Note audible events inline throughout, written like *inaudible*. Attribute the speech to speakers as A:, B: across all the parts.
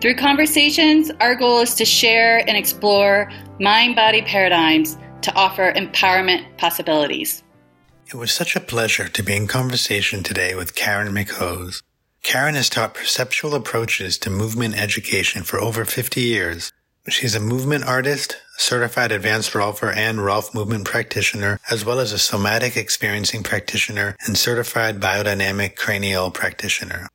A: Through conversations, our goal is to share and explore mind body paradigms to offer empowerment possibilities.
B: It was such a pleasure to be in conversation today with Caryn McHose. Caryn has taught perceptual approaches to movement education for over 50 years. She's a movement artist, certified advanced Rolfer and Rolf movement practitioner, as well as a somatic experiencing practitioner and certified biodynamic cranial practitioner.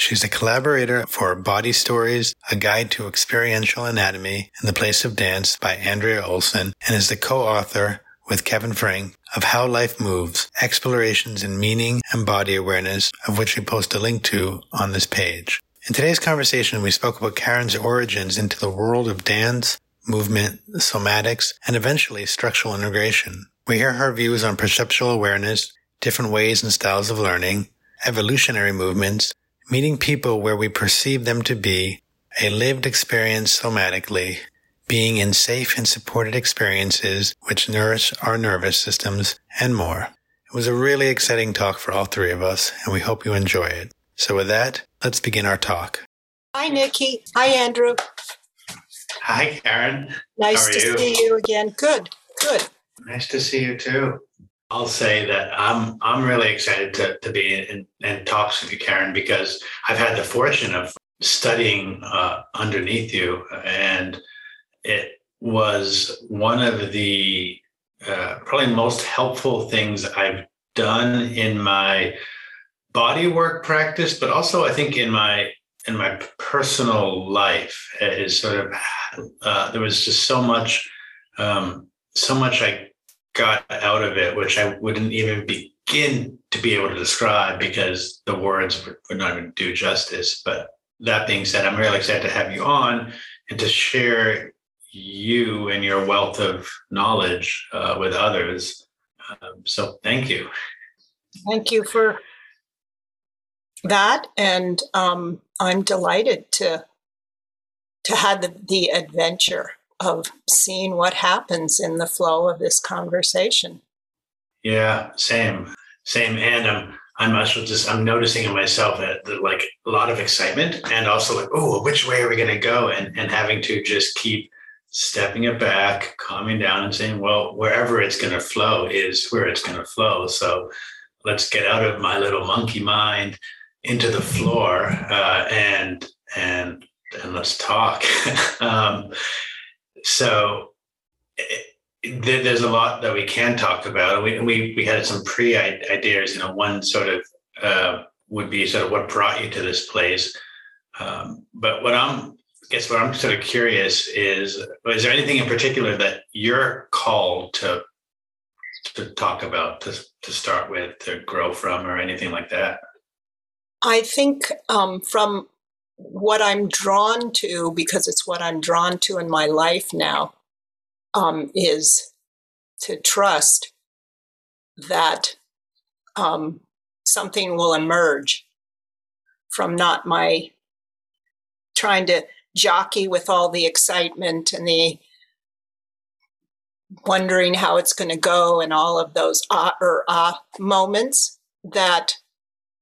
B: She's a collaborator for Body Stories, A Guide to Experiential Anatomy in the Place of Dance by Andrea Olsen, and is the co-author with Kevin Frank of How Life Moves, Explorations in Meaning and Body Awareness, of which we post a link to on this page. In today's conversation, we spoke about Caryn's origins into the world of dance, movement, somatics, and eventually structural integration. We hear her views on perceptual awareness, different ways and styles of learning, evolutionary movements, meeting people where we perceive them to be, a lived experience somatically, being in safe and supported experiences which nourish our nervous systems, and more. It was a really exciting talk for all three of us, and we hope you enjoy it. So with that, let's begin our talk.
C: Hi, Nikki. Hi, Andrew.
B: Hi, Caryn.
C: Nice to
B: you?
C: see you again. Good, good.
B: Nice to see you too. I'll say that I'm I'm really excited to, to be in, in talks with you, Caryn, because I've had the fortune of studying uh, underneath you, and it was one of the uh, probably most helpful things I've done in my body work practice, but also I think in my in my personal life. Is sort of uh, there was just so much um, so much I got out of it, which I wouldn't even begin to be able to describe because the words would, not even do justice. But that being said, I'm really excited to have you on and to share you and your wealth of knowledge uh, with others. Um, so thank you.
C: Thank you for that, and um, I'm delighted to to have the, the adventure of seeing what happens in the flow of this conversation.
B: Yeah, same, same. And I'm I'm also just I'm noticing in myself that, that like a lot of excitement and also like, oh, which way are we going to go? And and having to just keep stepping it back, calming down, and saying, well, wherever it's going to flow is where it's going to flow. So let's get out of my little monkey mind into the floor uh, and and and let's talk. *laughs* um, so it, there's a lot that we can talk about. We we we had some pre ideas. You know, one sort of uh, would be sort of what brought you to this place. Um, but what I'm I guess what I'm sort of curious is is there anything in particular that you're called to to talk about to to start with to grow from or anything like that?
C: I think um, from what I'm drawn to, because it's what I'm drawn to in my life now, um, is to trust that um, something will emerge from not my trying to jockey with all the excitement and the wondering how it's going to go and all of those ah or ah moments that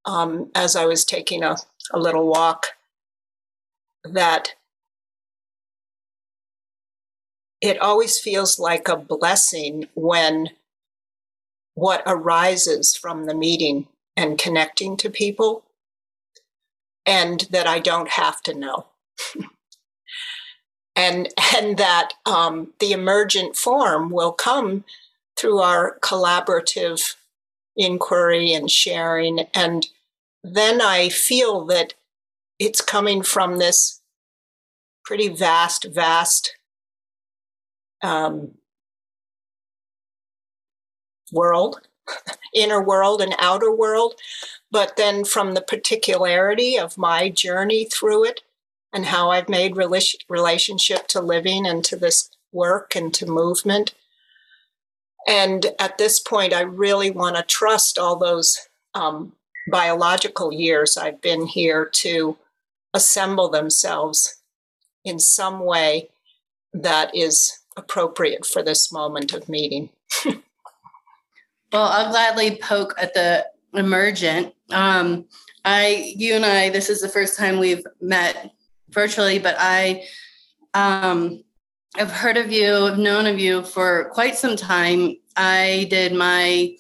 C: um, as I was taking a, a little walk that it always feels like a blessing when what arises from the meeting and connecting to people, and that I don't have to know. *laughs* and and that um, the emergent form will come through our collaborative inquiry and sharing and then i feel that it's coming from this pretty vast, vast um, world, *laughs* inner world and outer world. But then from the particularity of my journey through it and how I've made relationship to living and to this work and to movement. And at this point, I really want to trust all those um, biological years I've been here to assemble themselves in some way that is appropriate for this moment of meeting. *laughs*
D: well, I'll gladly poke at the emergent. Um, I, you and I, this is the first time we've met virtually, but I um, have heard of you, have known of you for quite some time. I did my,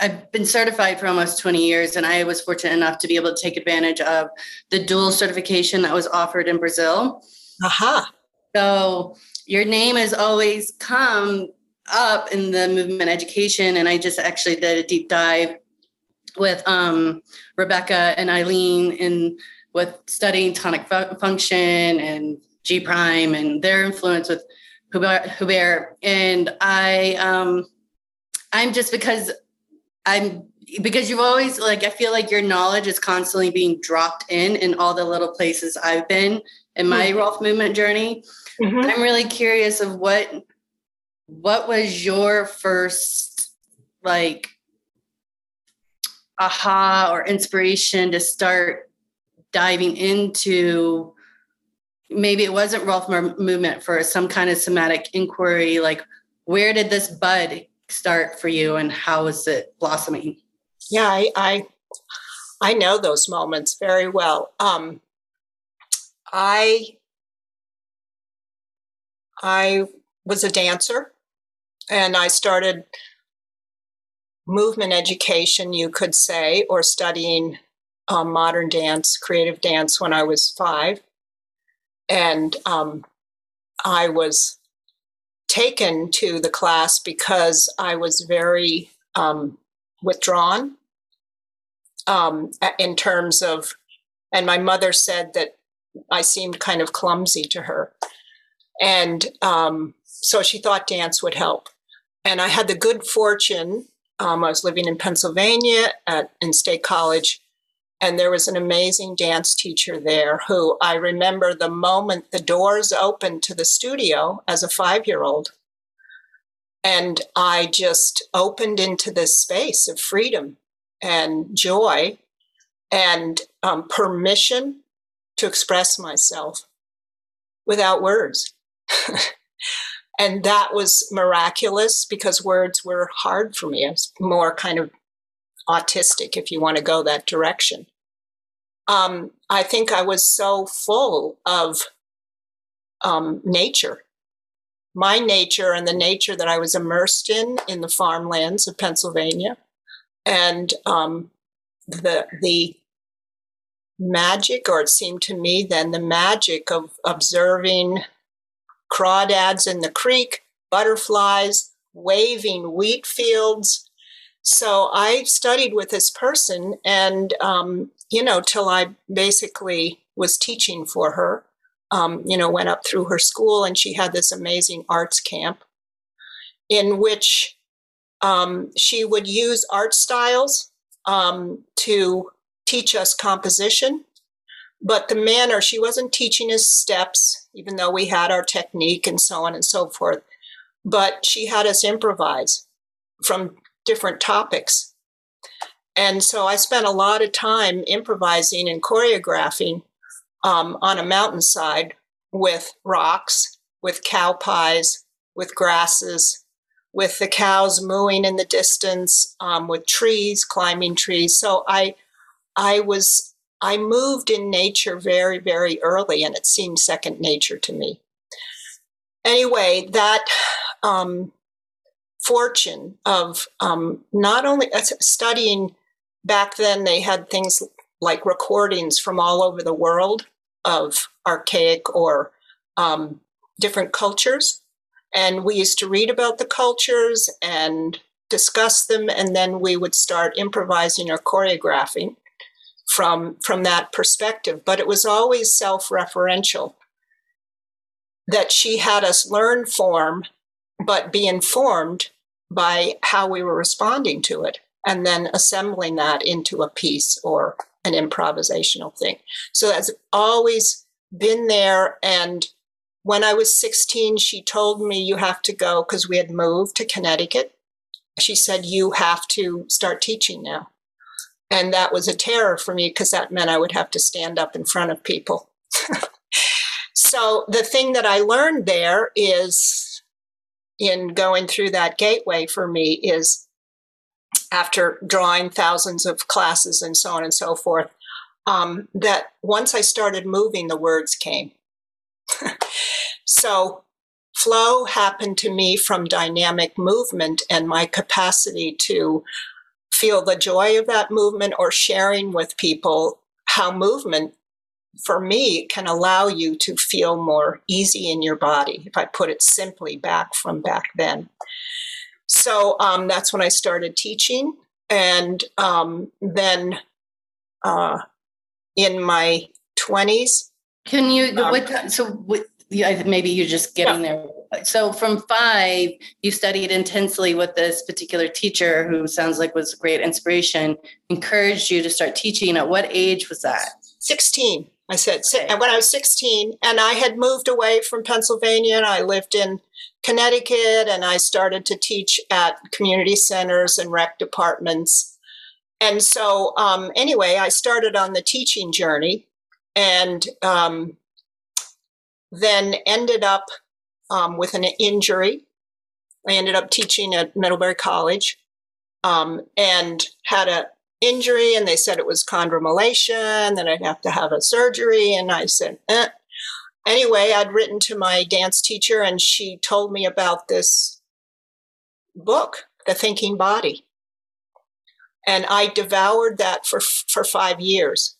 D: I've been certified for almost 20 years, and I was fortunate enough to be able to take advantage of the dual certification that was offered in Brazil.
C: Aha.
D: So your name has always come up in the movement education, and I just actually did a deep dive with um, Rebecca and Eileen in with studying tonic fu- function and G prime and their influence with Hubert. And I, um, I'm just because I'm because you've always like I feel like your knowledge is constantly being dropped in in all the little places I've been in my mm-hmm. Rolf movement journey. Mm-hmm. I'm really curious of what what was your first like aha or inspiration to start diving into maybe it wasn't Rolf movement for some kind of somatic inquiry like where did this bud start for you and how is it blossoming
C: yeah i i, I know those moments very well um i i was a dancer and i started movement education, you could say, or studying um, modern dance, creative dance when I was five. And um, I was taken to the class because I was very um, withdrawn um, in terms of, and my mother said that I seemed kind of clumsy to her. And um, so she thought dance would help. And I had the good fortune um, I was living in Pennsylvania at in State College, and there was an amazing dance teacher there who I remember the moment the doors opened to the studio as a five year old. And I just opened into this space of freedom and joy and um, permission to express myself without words. *laughs* and that was miraculous because words were hard for me. I was more kind of autistic, if you want to go that direction. Um, I think I was so full of um, nature, my nature and the nature that I was immersed in in the farmlands of Pennsylvania, and um, the the magic, or it seemed to me then the magic of observing crawdads in the creek, butterflies, waving wheat fields. So I studied with this person, and um, you know, till I basically was teaching for her. Um, you know, went up through her school, and she had this amazing arts camp in which um, she would use art styles um, to teach us composition but the manner, she wasn't teaching us steps, even though we had our technique and so on and so forth. But she had us improvise from different topics. And so I spent a lot of time improvising and choreographing um, on a mountainside with rocks, with cow pies, with grasses, with the cows mooing in the distance, um, with trees, climbing trees. So I, I was I moved in nature very, very early, and it seemed second nature to me. Anyway, that um, fortune of um, not only uh, studying back then, they had things like recordings from all over the world of archaic or um, different cultures. And we used to read about the cultures and discuss them, and then we would start improvising or choreographing from from that perspective but it was always self-referential that she had us learn form but be informed by how we were responding to it and then assembling that into a piece or an improvisational thing so that's always been there and when I was 16, she told me, You have to go because we had moved to Connecticut. She said, You have to start teaching now. And that was a terror for me because that meant I would have to stand up in front of people. *laughs* so the thing that I learned there is in going through that gateway for me is after drawing thousands of classes and so on and so forth, um, that once I started moving, the words came. *laughs* so flow happened to me from dynamic movement and my capacity to feel the joy of that movement or sharing with people how movement for me can allow you to feel more easy in your body if i put it simply back from back then so um, that's when i started teaching and um, then uh, in my 20s
D: can you um, what, so what, yeah, maybe you're just getting yeah. there. So from five, you studied intensely with this particular teacher who sounds like was a great inspiration, encouraged you to start teaching. At what age was that?
C: 16. I said when I was 16, and I had moved away from Pennsylvania and I lived in Connecticut and I started to teach at community centers and rec departments. And so, um, anyway, I started on the teaching journey and um, then ended up um, with an injury. I ended up teaching at Middlebury College um, and had a injury, and they said it was chondromalacia, then I'd have to have a surgery. And I said, eh. anyway, I'd written to my dance teacher, and she told me about this book, The Thinking Body. And I devoured that for, for five years.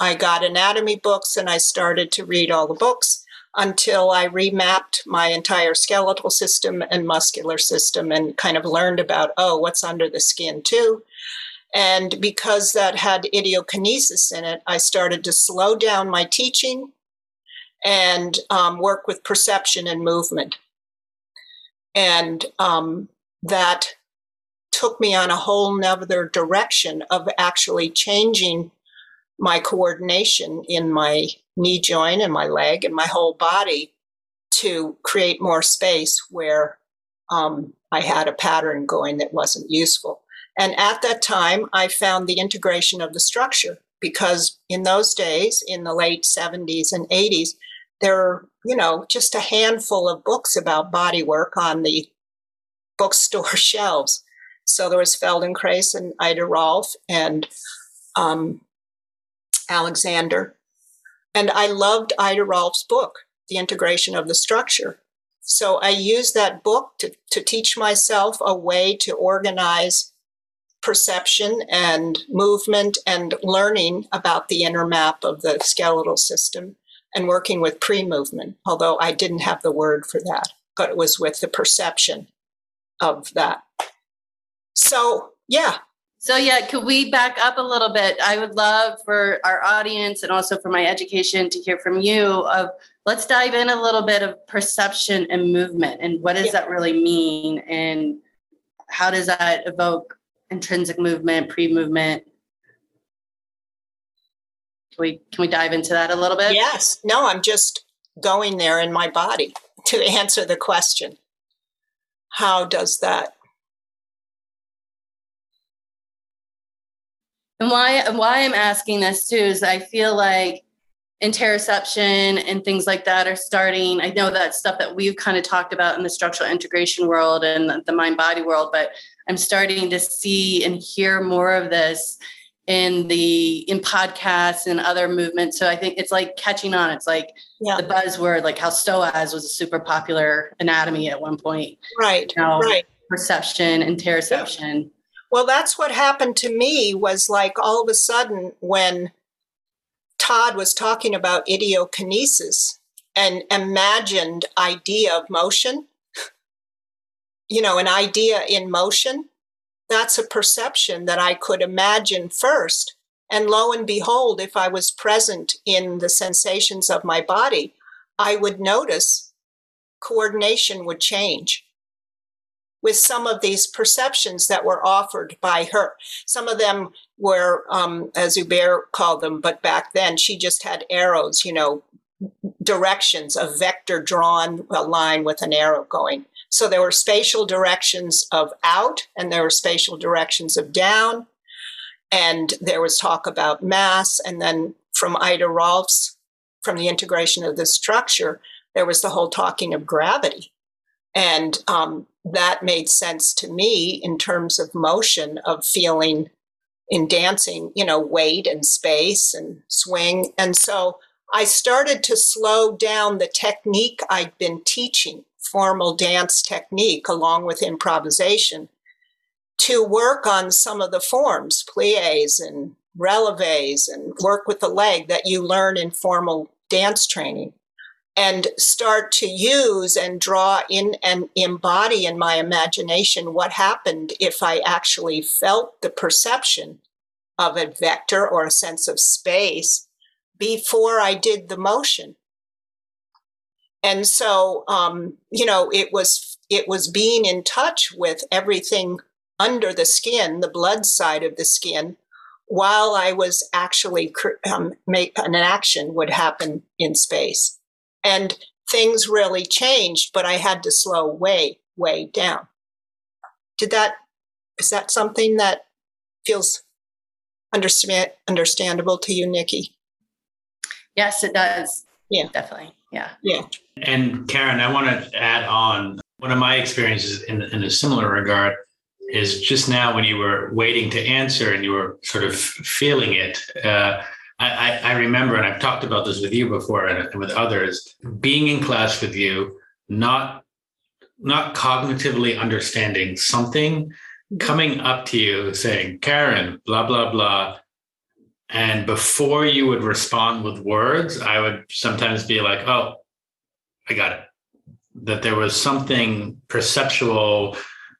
C: I got anatomy books and I started to read all the books until I remapped my entire skeletal system and muscular system and kind of learned about, oh, what's under the skin too. And because that had idiokinesis in it, I started to slow down my teaching and um, work with perception and movement. And um, that took me on a whole nother direction of actually changing my coordination in my knee joint and my leg and my whole body to create more space where um, I had a pattern going that wasn't useful. And at that time, I found the integration of the structure because in those days, in the late 70s and 80s, there were, you know, just a handful of books about body work on the bookstore *laughs* shelves. So there was Feldenkrais and Ida Rolf and um, Alexander and I loved Ida Rolf's book, The Integration of the Structure. So I used that book to, to teach myself a way to organize perception and movement and learning about the inner map of the skeletal system and working with pre movement, although I didn't have the word for that, but it was with the perception of that. So, yeah,
D: so yeah, could we back up a little bit? I would love for our audience and also for my education to hear from you of let's dive in a little bit of perception and movement and what does yeah. that really mean and how does that evoke intrinsic movement, pre-movement? Can we can we dive into that a little bit?
C: Yes. No, I'm just going there in my body to answer the question. How does that
D: And why why I'm asking this too is I feel like interoception and things like that are starting. I know that's stuff that we've kind of talked about in the structural integration world and the mind body world, but I'm starting to see and hear more of this in the in podcasts and other movements. So I think it's like catching on. It's like yeah. the buzzword, like how psoas was a super popular anatomy at one point.
C: Right. Now, right.
D: Perception, interoception. Yeah
C: well, that's what happened to me was like all of a sudden when Todd was talking about idiokinesis and imagined idea of motion, you know, an idea in motion, that's a perception that I could imagine first. And lo and behold, if I was present in the sensations of my body, I would notice coordination would change with some of these perceptions that were offered by her. Some of them were, um, as Hubert called them, but back then she just had arrows, you know, directions, a vector drawn, a line with an arrow going. So there were spatial directions of out and there were spatial directions of down. And there was talk about mass. And then from Ida Rolf's, from the integration of the structure, there was the whole talking of gravity. And um, that made sense to me in terms of motion, of feeling in dancing, you know, weight and space and swing. And so I started to slow down the technique I'd been teaching, formal dance technique, along with improvisation, to work on some of the forms, plies and releves, and work with the leg that you learn in formal dance training and start to use and draw in and embody in my imagination what happened if I actually felt the perception of a vector or a sense of space before I did the motion. And so, um, you know, it was it was being in touch with everything under the skin, the blood side of the skin, while I was actually um, make an action would happen in space. And things really changed, but I had to slow way, way down. Did that, is that something that feels understand, understandable to you, Nikki?
D: Yes, it does.
C: Yeah.
D: Definitely. Yeah.
C: Yeah.
B: And Caryn, I want to add on one of my experiences in, in a similar regard is just now when you were waiting to answer and you were sort of feeling it. Uh, I, I, remember, and I've talked about this with you before and with others, being in class with you, not not cognitively understanding something, coming up to you saying, Caryn, blah, blah, blah. And before you would respond with words, I would sometimes be like, oh, I got it. That there was something perceptual,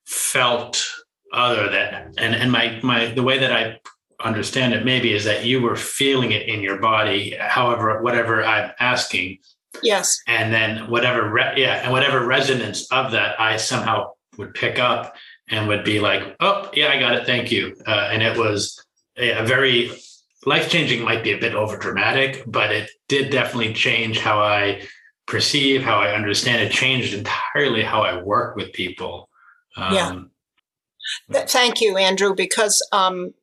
B: felt other that and and my my the way that I understand it maybe is that you were feeling it in your body however whatever i'm asking.
C: Yes.
B: And then whatever re- yeah and whatever resonance of that i somehow would pick up and would be like oh yeah i got it thank you. Uh, and it was a, a very life changing might be a bit over dramatic but it did definitely change how i perceive how i understand it changed entirely how i work with people
C: um, yeah thank you andrew because um,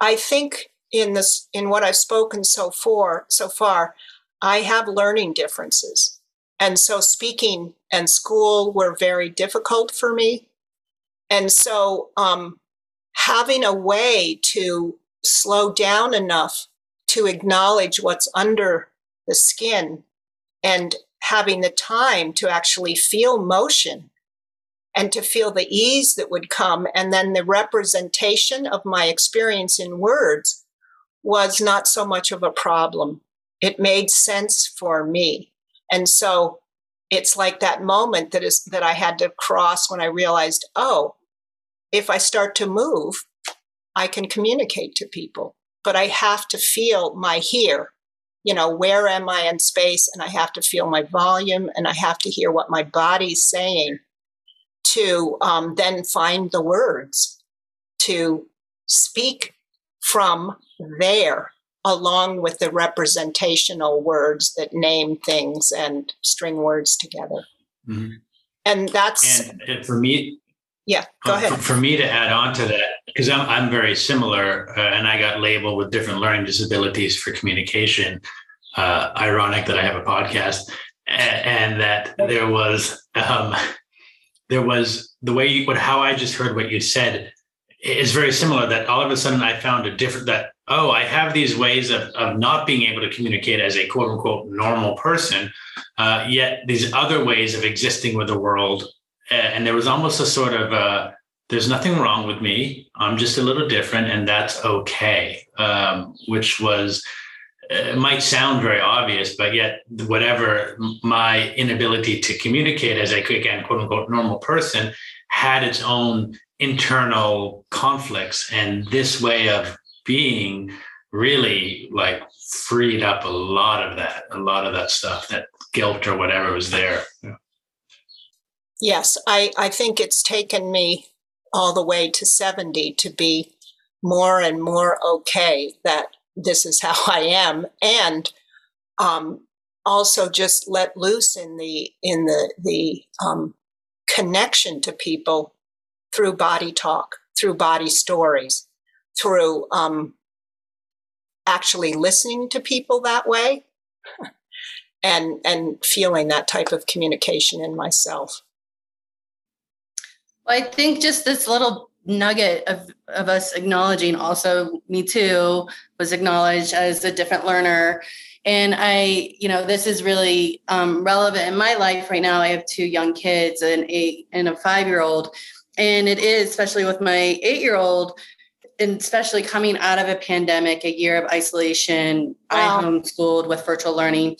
C: I think in this in what I've spoken so far so far, I have learning differences. And so speaking and school were very difficult for me. And so um, having a way to slow down enough to acknowledge what's under the skin and having the time to actually feel motion and to feel the ease that would come. And then the representation of my experience in words was not so much of a problem. It made sense for me. And so it's like that moment that is that I had to cross when I realized, oh, if I start to move, I can communicate to people. But I have to feel my here. You know, where am I in space? And I have to feel my volume and I have to hear what my body's saying to um, then find the words to speak from there along with the representational words that name things and string words together. Mm-hmm. And that's
B: and, and, for me.
C: Yeah, go ahead.
B: For, for, me to add on to that, because I'm, I'm very similar uh, and I got labeled with different learning disabilities for communication. Uh, ironic that I have a podcast and, and that there was um, there was the way you, what how I just heard what you said is very similar. That all of a sudden I found a different that oh I have these ways of of not being able to communicate as a quote unquote normal person, uh, yet these other ways of existing with the world, and there was almost a sort of uh, there's nothing wrong with me. I'm just a little different, and that's okay. Um, which was it might sound very obvious, but yet whatever my inability to communicate as a again quote unquote normal person had its own internal conflicts, and this way of being really like freed up a lot of that, a lot of that stuff, that guilt or whatever was there.
C: Yes, I I think it's taken me all the way to seventy to be more and more okay that this is how *laughs* I am. And um, also just let loose in the in the the um, connection to people through body talk, through body stories, through um, actually listening to people that way, *laughs* and and feeling that type of communication in myself.
D: Well, I think just this little nugget of, of us acknowledging also me too was acknowledged as a different learner. And i you know this is really um, relevant in my life right now. I have two young kids an eight and a five year old and it is especially with my eight year old and especially coming out of a pandemic a year of isolation wow. i homeschooled with virtual learning.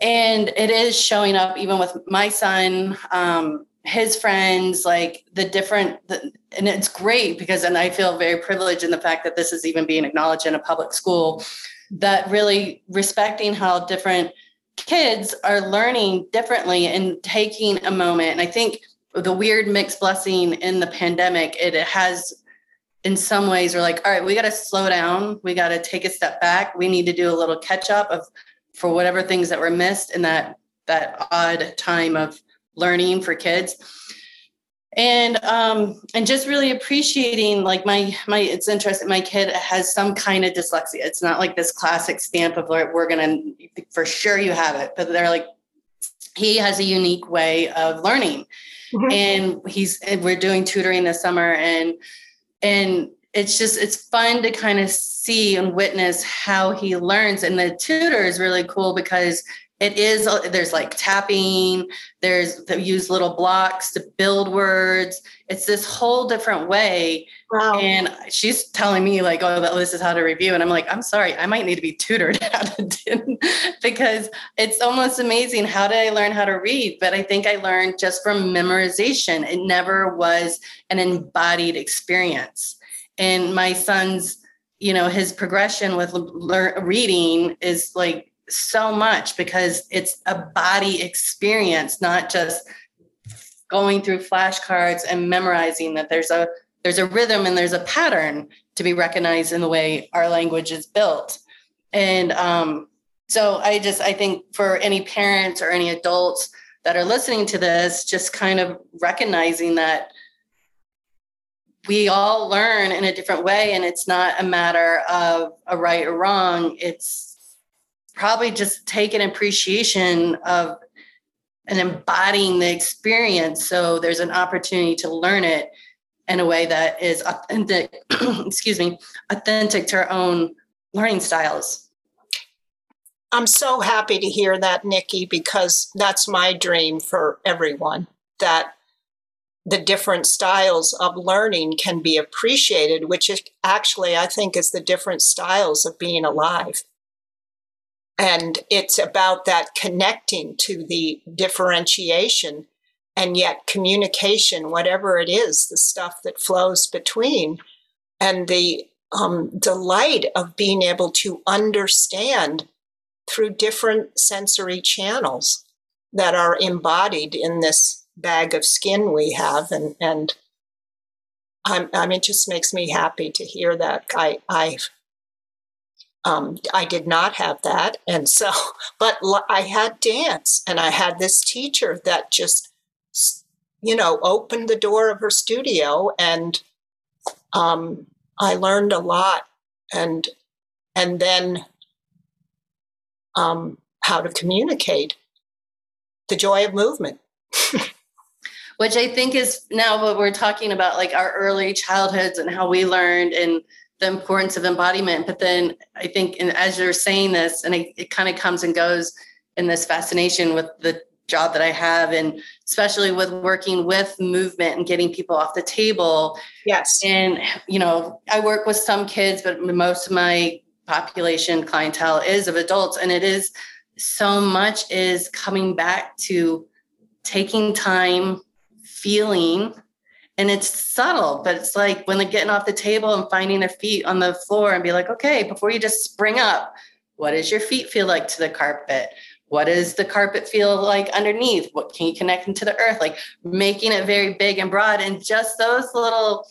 D: And it is showing up even with my son um, his friends like the different the, and it's great because and i feel very privileged in the fact that this is even being acknowledged in a public school that really respecting how different kids are learning differently and taking a moment. And i think the weird mixed blessing in the pandemic it has in some ways we're like all right we got to slow down. We got to take a step back. We need to do a little catch up of for whatever things that were missed in that that odd time of learning for kids. And um and just really appreciating like my my it's interesting my kid has some kind of dyslexia. It's not like this classic stamp of like we're gonna for sure you have it but they're like he has a unique way of learning. Mm-hmm. and he's we're doing tutoring this summer and and it's just it's fun to kind of see and witness how he learns. And the tutor is really cool because it is uh, there's like tapping there's they use little blocks to build words. It's this whole different way. Wow. and she's telling me like oh this is how to review and i'm like i'm sorry i might need to be tutored *laughs* how to do *laughs* because it's almost amazing. How did i learn how to read? But i think i learned just from memorization. It never was an embodied experience. And my son's you know his progression with reading is like so much because it's a body experience, not just going through flashcards and memorizing that there's a there's a rhythm and there's a pattern to be recognized in the way our language is built. And um, so I just I think for any parents or any adults that are listening to this, just kind of recognizing that we all learn in a different way and it's not a matter of a right or wrong it's probably just take an appreciation of and embodying the experience. So there's an opportunity to learn it in a way that is authentic *clears throat* excuse me authentic to our own learning styles.
C: I'm so happy to hear that nikki because that's my dream for everyone that the different styles of learning can be appreciated which is actually i think is the different styles of being alive and it's about that connecting to the differentiation and yet communication, whatever it is, the stuff that flows between, and the um, delight of being able to understand through different sensory channels that are embodied in this bag of skin we have. And, and I'm, I mean, it just makes me happy to hear that. I, I've um, I did not have that. And so, *laughs* but I had dance and I had this teacher that just, you know, opened the door of her studio and um, I learned a lot and, and then um, how to communicate the joy of movement. *laughs*
D: Which I think is now what we're talking about, like our early childhoods and how we learned and the importance of embodiment. But then I think, and as you're saying this, and it, it kind of comes and goes in this fascination with the job that I have, and especially with working with movement and getting people off the table.
C: Yes.
D: And, you know, I work with some kids, but most of my population clientele is of adults. And it is so much is coming back to taking time, feeling and it's subtle but it's like when they're getting off the table and finding their feet on the floor and be like okay before you just spring up what does your feet feel like to the carpet? What does the carpet feel like underneath? What can you connect into the earth? Like making it very big and broad and just those little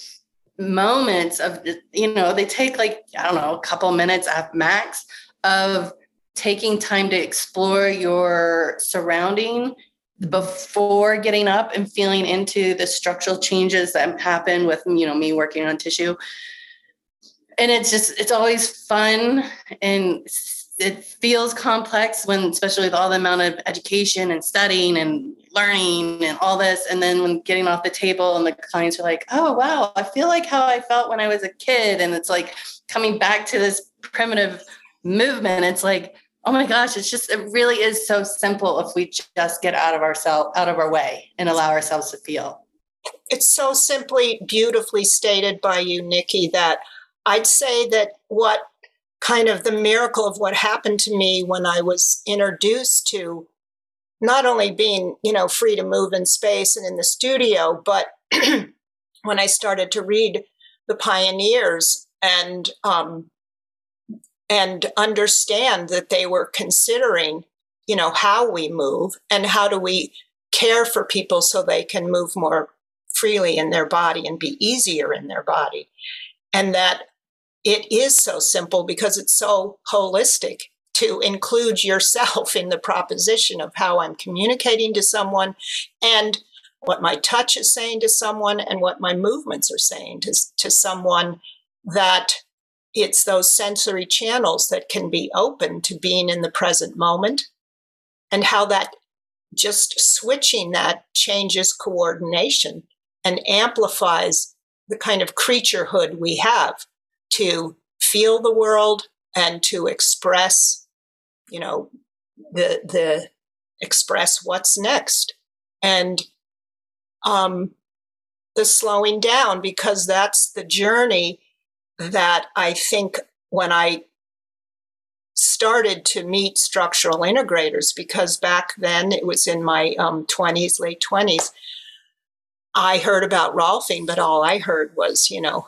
D: moments of you know they take like i don't know a couple minutes at max of taking time to explore your surrounding before getting up and feeling into the structural changes that happen with you know me working on tissue. And it's just it's always fun and it feels complex when especially with all the amount of education and studying and learning and all this. And then when getting off the table and the clients are like oh wow i feel like how i felt when i was a kid. And it's like coming back to this primitive movement. It's like oh my gosh it's just it really is so simple if we just get out of ourselves out of our way and allow ourselves to feel.
C: It's so simply beautifully stated by you nikki that i'd say that what kind of the miracle of what happened to me when I was introduced to not only being, you know, free to move in space and in the studio, but *clears throat* when I started to read the pioneers and um, and understand that they were considering, you know, how we move and how do we care for people so they can move more freely in their body and be easier in their body. And that it is so simple because it's so holistic to include yourself in the proposition of how I'm communicating to someone and what my touch is saying to someone and what my movements are saying to, to someone that it's those sensory channels that can be open to being in the present moment. And how that just switching that changes coordination and amplifies the kind of creaturehood we have to feel the world and to express, you know, the the express what's next. And um, the slowing down because that's the journey that I think when I started to meet structural integrators because back then it was in my um, 20s late 20s i heard about rolfing but all i heard was you know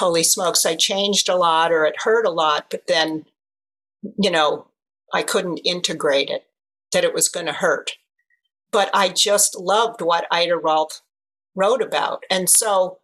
C: holy smokes, I changed a lot or it hurt a lot, but then, you know, I couldn't integrate it, that it was going to hurt. But I just loved what Ida Rolf wrote about. And so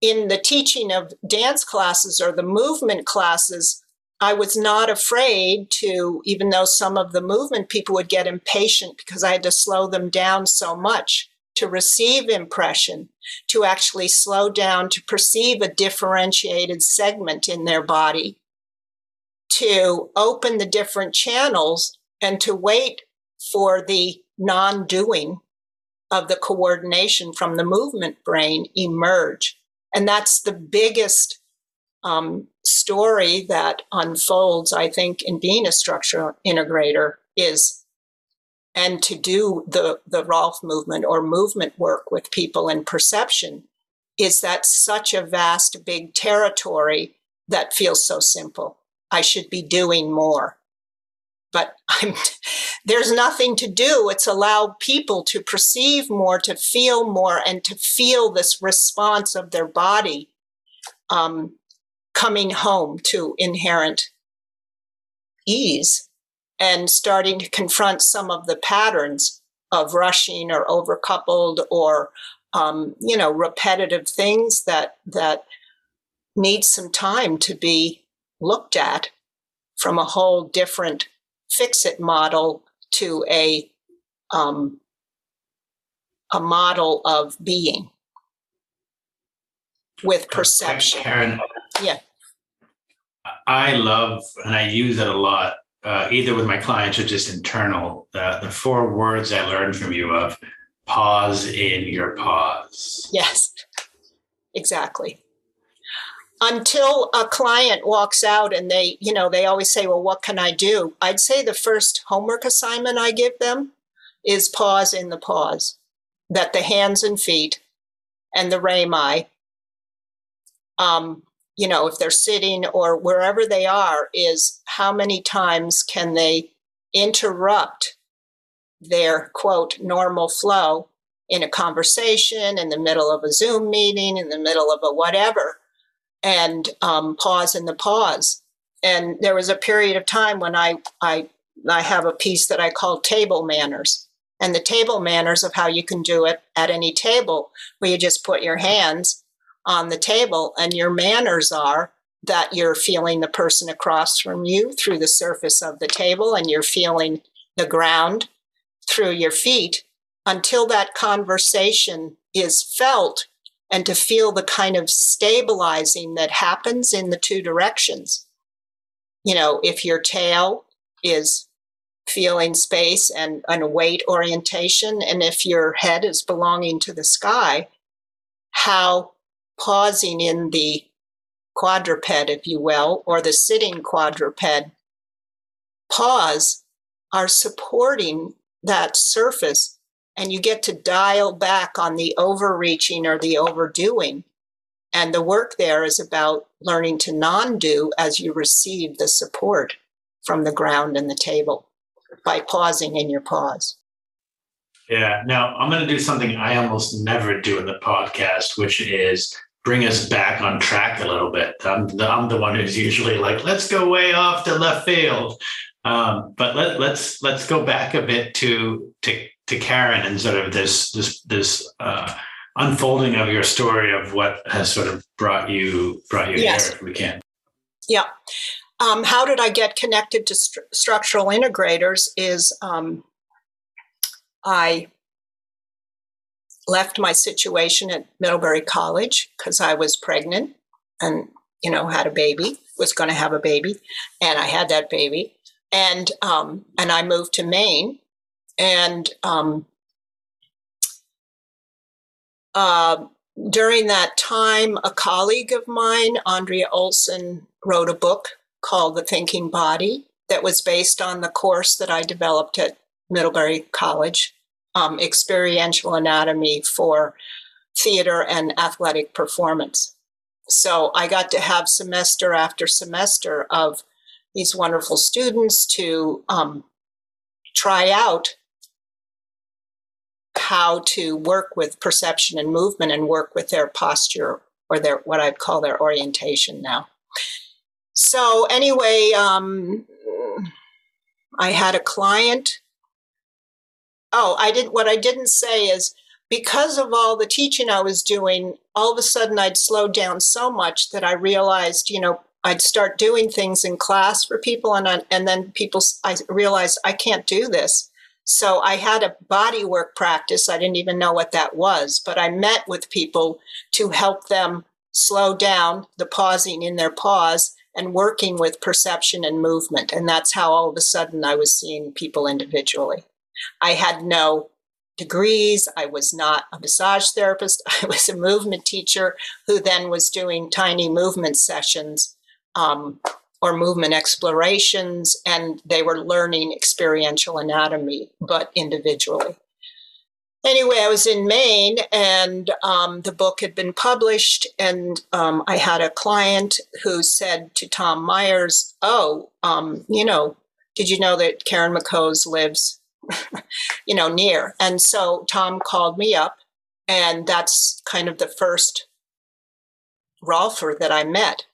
C: in the teaching of dance classes or the movement classes, I was not afraid to, even though some of the movement people would get impatient because I had to slow them down so much to receive impression, to actually slow down, to perceive a differentiated segment in their body, to open the different channels and to wait for the non doing of the coordination from the movement brain emerge. And that's the biggest um, story that unfolds, I think, in being a structural integrator is and to do the, the Rolf movement or movement work with people in perception is that such a vast, big territory that feels so simple. I should be doing more. But I'm, there's nothing to do. It's allow people to perceive more, to feel more, and to feel this response of their body um, coming home to inherent ease and starting to confront some of the patterns of rushing or overcoupled or um, you know repetitive things that that need some time to be looked at from a whole different fix it model to a um, a model of being with perception.
B: Caryn,
C: yeah,
B: I love and I use it a lot uh, either with my clients or just internal, the, the four words I learned from you of pause in your pause.
C: Yes, exactly. Until a client walks out and they, you know, they always say, well, what can I do? I'd say the first homework assignment I give them is pause in the pause, that the hands and feet and the rami um, you know, if they're sitting or wherever they are, is how many times can they interrupt their quote normal flow in a conversation, in the middle of a Zoom meeting, in the middle of a whatever, and um, pause in the pause. And there was a period of time when I, I, I have a piece that I call table manners. And the table manners of how you can do it at any table, where you just put your hands on the table and your manners are that you're feeling the person across from you through the surface of the table and you're feeling the ground through your feet until that conversation is felt and to feel the kind of stabilizing that happens in the two directions. You know, if your tail is feeling space and, and weight orientation, and if your head is belonging to the sky, how pausing in the quadruped, if you will, or the sitting quadruped pause are supporting that surface and you get to dial back on the overreaching or the overdoing. And the work there is about learning to non do as you receive the support from the ground and the table by pausing in your pause.
B: Yeah. Now I'm going to do something I almost never do in the podcast, which is bring us back on track a little bit. I'm the, I'm the one who's usually like, let's go way off to left field. Um, but let, let's let's go back a bit to to to Caryn and sort of this this this uh, unfolding of your story of what has sort of brought you brought you yes. here, if we can.
C: Yeah. Um, how did I get connected to st- structural integrators? Is um, I left my situation at Middlebury College because I was pregnant and you know had a baby, was going to have a baby, and I had that baby, and um, and I moved to Maine and um, uh, during that time, a colleague of mine, Andrea Olsen, wrote a book called The Thinking Body that was based on the course that I developed at Middlebury College, um, Experiential Anatomy for Theater and Athletic Performance. So I got to have semester after semester of these wonderful students to um, try out how to work with perception and movement and work with their posture or their what I'd call their orientation now. So anyway, um, I had a client. Oh, I didn't. What I didn't say is because of all the teaching I was doing, all of a sudden I'd slowed down so much that I realized, you know, I'd start doing things in class for people, and and then people, I realized I can't do this. So I had a body work practice. I didn't even know what that was, but I met with people to help them slow down the pausing in their pause and working with perception and movement. And that's how all of a sudden I was seeing people individually. I had no degrees. I was not a massage therapist. *laughs* I was a movement teacher who then was doing tiny movement sessions um, or movement explorations, and they were learning experiential anatomy, but individually. Anyway, I was in Maine and um, the book had been published, and um, I had a client who said to Tom Myers, Oh, um, you know, did you know that Caryn McHose lives, *laughs* you know, near? And so Tom called me up, and that's kind of the first Rolfer that I met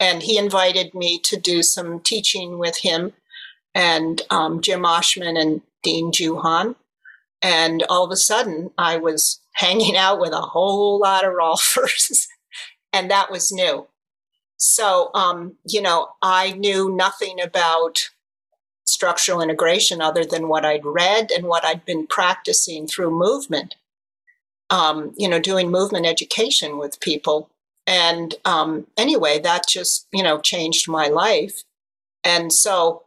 C: and he invited me to do some teaching with him and um, Jim Oschman and Dean Juhan. And all of a sudden, I was *laughs* hanging out with a whole lot of Rolfers, *laughs* and that was new. So, um, you know, I knew nothing about structural integration other than what I'd read and what I'd been practicing through movement. Um, you know, doing movement education with people and um, anyway, that just, you know, changed my life. And so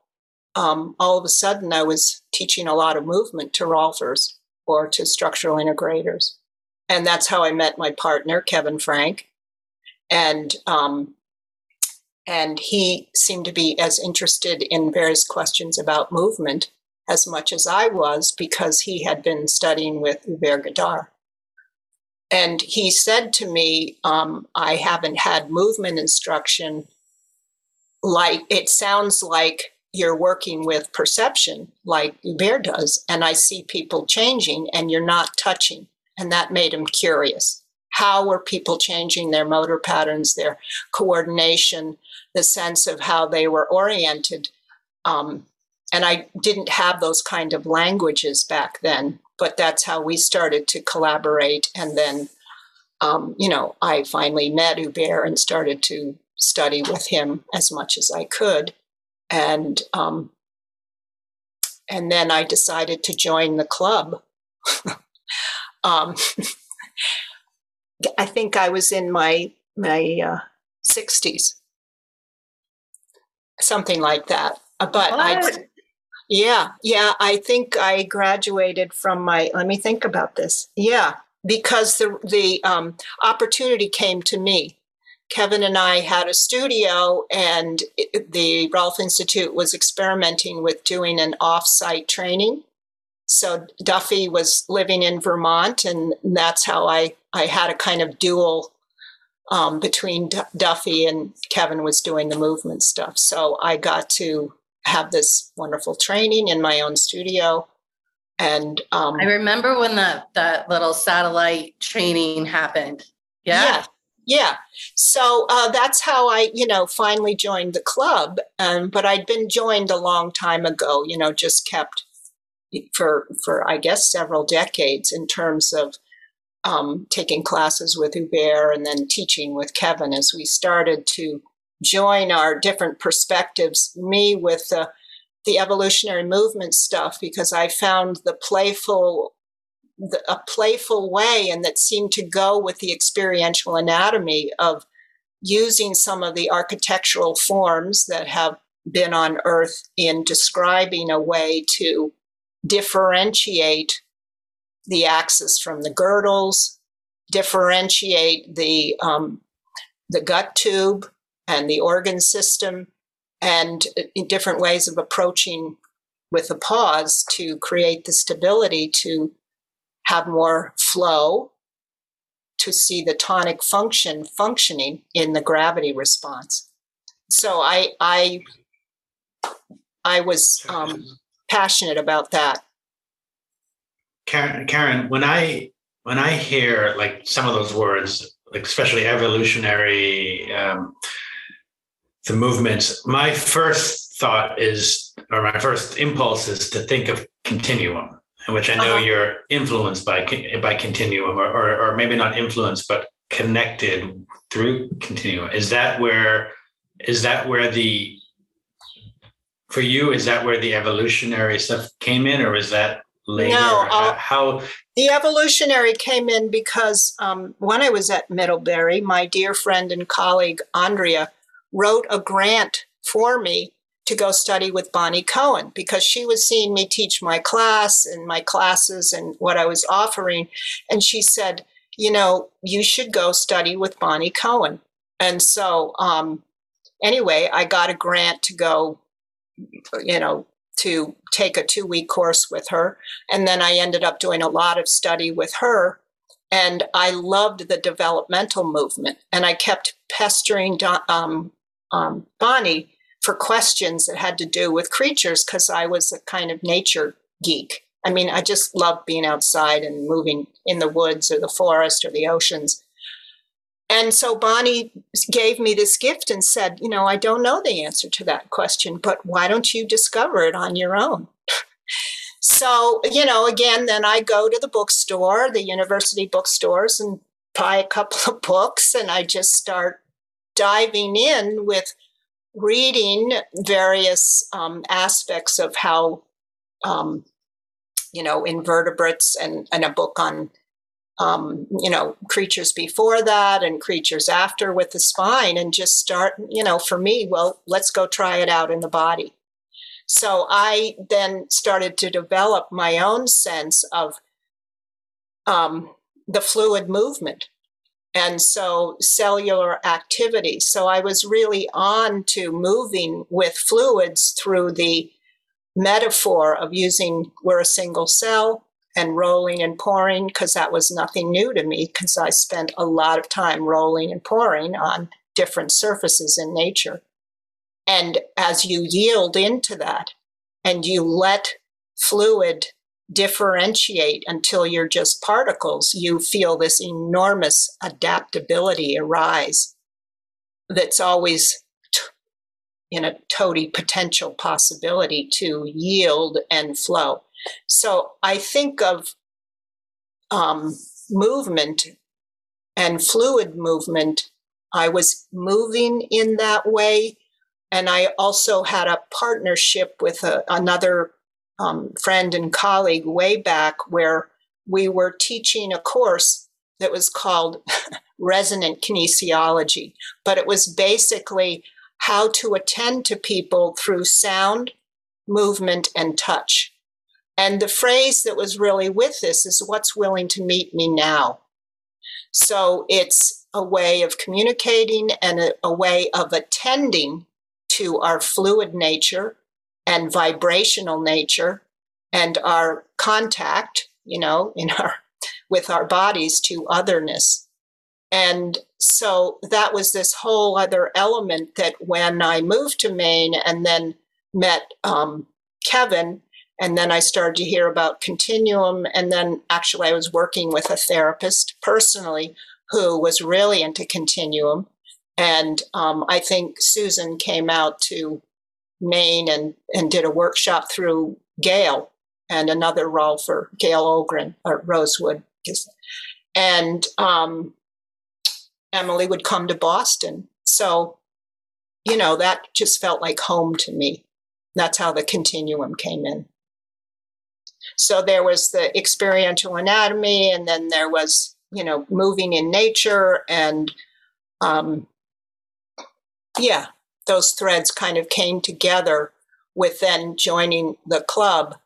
C: um, all of a sudden, I was teaching a lot of movement to Rolfers or to structural integrators. And that's how I met my partner, Kevin Frank. And um, and he seemed to be as interested in various questions about movement as much as I was because he had been studying with Hubert Godard. And he said to me, um, I haven't had movement instruction like it sounds like you're working with perception like Hubert does. And I see people changing and you're not touching. And that made him curious. How were people changing their motor patterns, their coordination, the sense of how they were oriented? Um, and I didn't have those kind of languages back then but that's how we started to collaborate. And then, um, you know, I finally met Hubert and started to study with him as much as I could. And um, and then I decided to join the club. *laughs* um, *laughs* I think I was in my my uh, 60s, something like that. Uh, but I, yeah, yeah, I think I graduated from my. Let me think about this. Yeah, because the the um, opportunity came to me. Kevin and I had a studio, and the Rolf Institute was experimenting with doing an off-site training. So Duffy was living in Vermont, and that's how I I had a kind of dual um, between D- Duffy and Kevin was doing the movement stuff. So I got to have this wonderful training in my own studio. And um,
D: I remember when that that little satellite training happened. Yeah.
C: Yeah. Yeah. So uh, that's how I, you know, finally joined the club. Um, but I'd been joined a long time ago, you know, just kept for, for I guess, several decades in terms of um, taking classes with Hubert and then teaching with Kevin as we started to join our different perspectives, me with the, the evolutionary movement stuff, because I found the playful, the, a playful way and that seemed to go with the experiential anatomy of using some of the architectural forms that have been on earth in describing a way to differentiate the axis from the girdles, differentiate the um, the gut tube and the organ system, and in different ways of approaching with the pause to create the stability to have more flow, to see the tonic function functioning in the gravity response. So I I I was um, passionate about that.
B: Caryn, Caryn, when I when I hear like some of those words, especially evolutionary, um, the movements, my first thought is, or my first impulse is to think of continuum, which I know uh-huh. you're influenced by by continuum, or, or or maybe not influenced, but connected through continuum. Is that where is that where the for you is that where the evolutionary stuff came in, or is that later? No, how, how,
C: the evolutionary came in because um, when I was at Middlebury, my dear friend and colleague Andrea wrote a grant for me to go study with Bonnie Cohen because she was seeing me teach my class and my classes and what I was offering. And she said, you know, you should go study with Bonnie Cohen. And so, um, anyway, I got a grant to go, you know, to take a two week course with her. And then I ended up doing a lot of study with her. And I loved the developmental movement. And I kept pestering um, um, Bonnie for questions that had to do with creatures because I was a kind of nature geek. I mean, I just loved being outside and moving in the woods or the forest or the oceans. And so Bonnie gave me this gift and said, You know, I don't know the answer to that question, but why don't you discover it on your own? *laughs* so, you know, again, then I go to the bookstore, the university bookstores, and buy a couple of books, and I just start diving in with reading various um, aspects of how, um, you know, invertebrates and, and a book on um, you know, creatures before that and creatures after with the spine and just start, you know, for me, well, let's go try it out in the body. So I then started to develop my own sense of um, the fluid movement and so cellular activity. So I was really on to moving with fluids through the metaphor of using we're a single cell, and rolling and pouring because that was nothing new to me because I spent a lot of time rolling and pouring on different surfaces in nature. And as you yield into that and you let fluid differentiate until you're just particles, you feel this enormous adaptability arise that's always in a toady potential possibility to yield and flow. So I think of um, movement and fluid movement I was moving in that way. And I also had a partnership with a, another um, friend and colleague way back where we were teaching a course that was called *laughs* resonant kinesiology, but it was basically how to attend to people through sound, movement, and touch. And the phrase that was really with this is what's willing to meet me now? So it's a way of communicating and a, a way of attending to our fluid nature and vibrational nature and our contact, you know, in our with our bodies to otherness. And so that was this whole other element that when I moved to Maine and then met um, Kevin, and then I started to hear about Continuum. And then actually, I was working with a therapist personally who was really into Continuum. And um, I think Susan came out to Maine and, and did a workshop through Gail and another Rolfer Gail Ogren or Rosewood. And um, Emilie would come to Boston. So, you know, that just felt like home to me. That's how the continuum came in. So there was the experiential anatomy, and then there was, you know, moving in nature. And um, yeah, those threads kind of came together with then joining the club,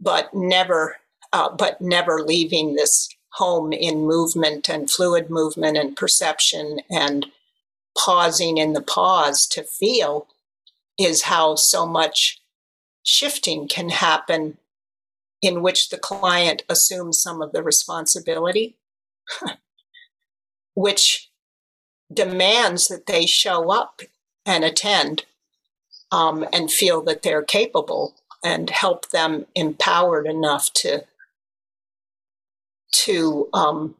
C: but never, uh, but never leaving this home in movement and fluid movement and perception and pausing in the pause to feel is how so much shifting can happen in which the client assumes some of the responsibility, *laughs* which demands that they show up and attend um, and feel that they're capable and help them empowered enough to to um,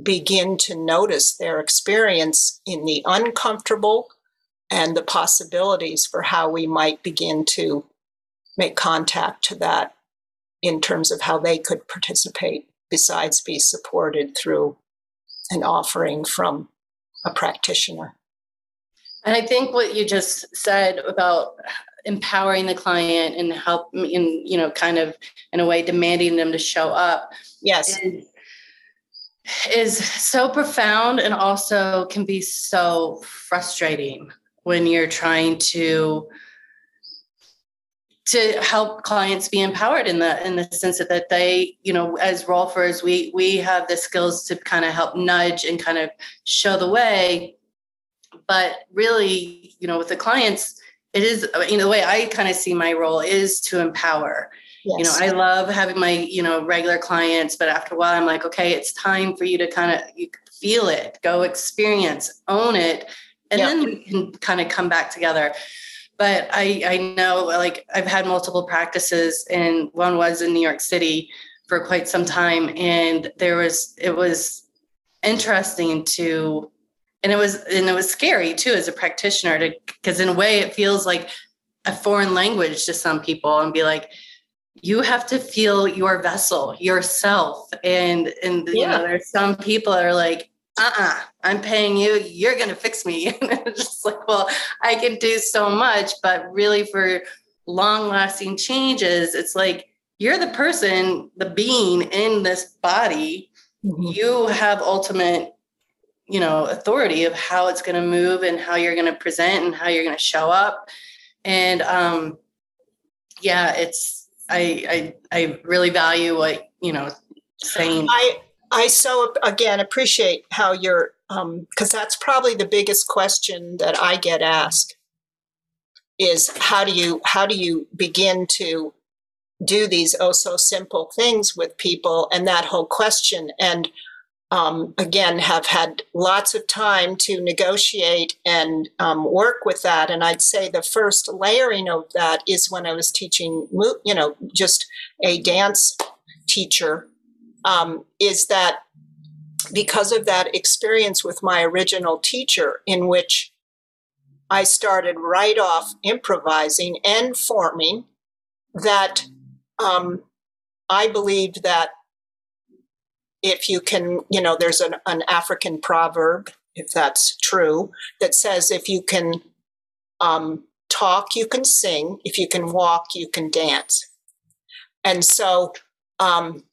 C: begin to notice their experience in the uncomfortable and the possibilities for how we might begin to make contact to that in terms of how they could participate besides be supported through an offering from a practitioner.
D: And I think what you just said about empowering the client and help in you know kind of in a way demanding them to show up
C: yes.
D: is, is so profound and also can be so frustrating when you're trying to to help clients be empowered in the in the sense that, that they you know as rolfers we we have the skills to kind of help nudge and kind of show the way but really you know with the clients it is you know the way i kind of see my role is to empower yes. you know i love having my you know regular clients but after a while i'm like okay it's time for you to kind of you feel it go experience own it and yep. then we can kind of come back together but I, I know like I've had multiple practices and one was in New York City for quite some time. And there was, it was interesting to, and it was, and it was scary too, as a practitioner to, cause in a way it feels like a foreign language to some people and be like, you have to feel your vessel yourself. And, and, yeah. you know, there's some people that are like, uh-uh i'm paying you you're going to fix me *laughs* and it's just like well i can do so much but really for long lasting changes it's like you're the person the being in this body mm-hmm. you have ultimate you know authority of how it's going to move and how you're going to present and how you're going to show up. And um yeah it's i i i really value what you know saying.
C: I I so again appreciate how you're um because that's probably the biggest question that I get asked is how do you how do you begin to do these oh so simple things with people and that whole question? And um, again have had lots of time to negotiate and um, work with that. And i'd say the first layering of that is when i was teaching you know just a dance teacher um, is that because of that experience with my original teacher, in which I started right off improvising and forming, that um, I believed that if you can, you know, there's an, an African proverb if that's true, that says if you can um, talk, you can sing. If you can walk, you can dance. And so um,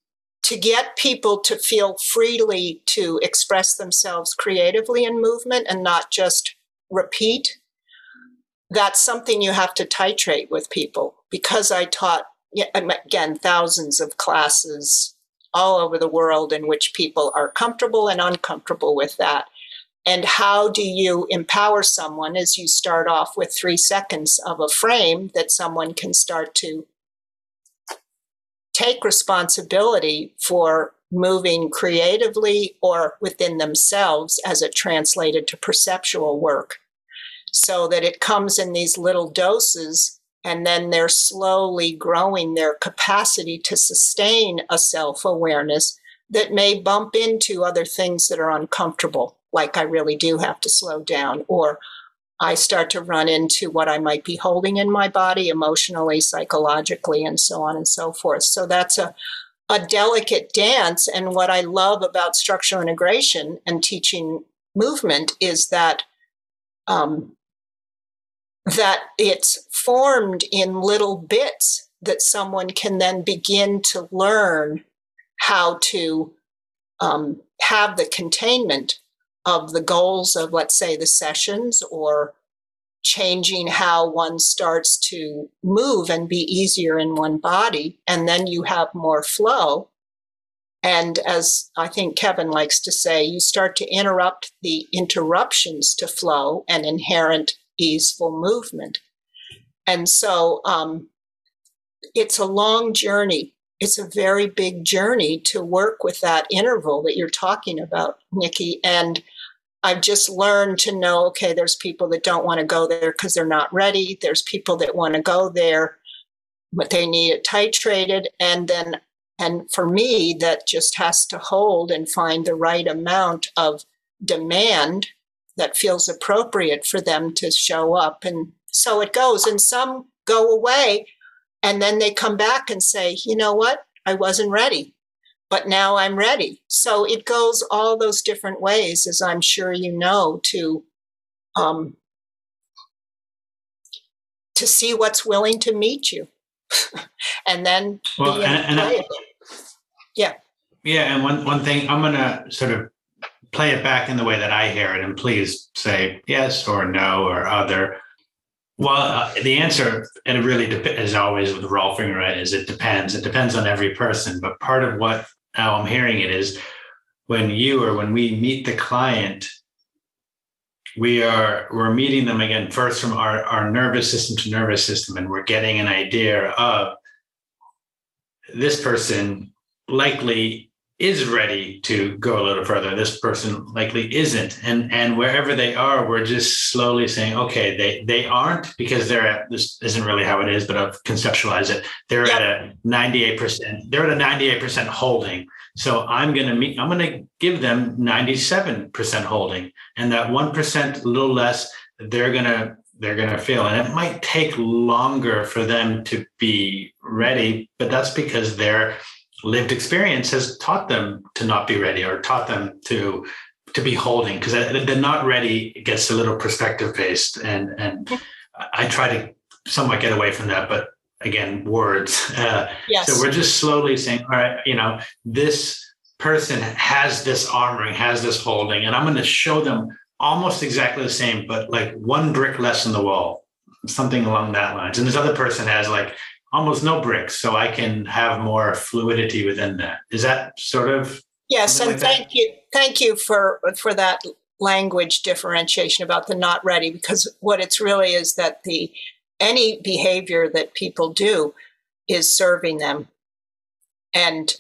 C: to get people to feel freely to express themselves creatively in movement and not just repeat, that's something you have to titrate with people. Because I taught, again, thousands of classes all over the world in which people are comfortable and uncomfortable with that. And how do you empower someone as you start off with three seconds of a frame that someone can start to take responsibility for moving creatively or within themselves as it translated to perceptual work so that it comes in these little doses and then they're slowly growing their capacity to sustain a self awareness that may bump into other things that are uncomfortable like I really do have to slow down, or I start to run into what I might be holding in my body emotionally, psychologically, and so on and so forth. So that's a, a delicate dance. And what I love about structural integration and teaching movement is that um, that it's formed in little bits that someone can then begin to learn how to um, have the containment of the goals of, let's say, the sessions or changing how one starts to move and be easier in one body. And then you have more flow. And as I think Kevin likes to say, you start to interrupt the interruptions to flow and inherent easeful movement. And so um, it's a long journey. It's a very big journey to work with that interval that you're talking about, Nikki. And I've just learned to know okay, there's people that don't want to go there because they're not ready. There's people that want to go there, but they need it titrated. And then, and for me, that just has to hold and find the right amount of demand that feels appropriate for them to show up. And so it goes. And some go away and then they come back and say, you know what? I wasn't ready but now I'm ready. So it goes all those different ways, as I'm sure you know, to um, to see what's willing to meet you, *laughs* and then
B: well, and, and I,
C: yeah,
B: yeah. And one one thing I'm gonna sort of play it back in the way that I hear it, and please say yes or no or other. Well, uh, the answer, and it really depends, as always with Rolfing, right, is it depends. It depends on every person. But part of what how I'm hearing it is when you or when we meet the client, we are we're meeting them again first from our, our nervous system to nervous system, and we're getting an idea of this person likely is ready to go a little further. This person likely isn't. And and wherever they are we're just slowly saying okay they they aren't because they're at this isn't really how it is but i've conceptualized it. They're yep. at a 98% they're at a 98% holding. So i'm going to meet i'm to give them 97% holding. And that 1% a little less they're to they're going to feel and it might take longer for them to be ready but that's because they're lived experience has taught them to not be ready or taught them to to be holding because the not ready it gets a little perspective based and and i try to somewhat get away from that but again words. Uh, yes. so we're just slowly saying all right you know this person has this armoring has this holding and i'm going to show them almost exactly the same but like one brick less in the wall something along that lines. And this other person has like almost no bricks, so I can have more fluidity within that. Is that sort of
C: yes? And like thank that? you, thank you for for that language differentiation about the not ready, because what it's really is that the any behavior that people do is serving them, and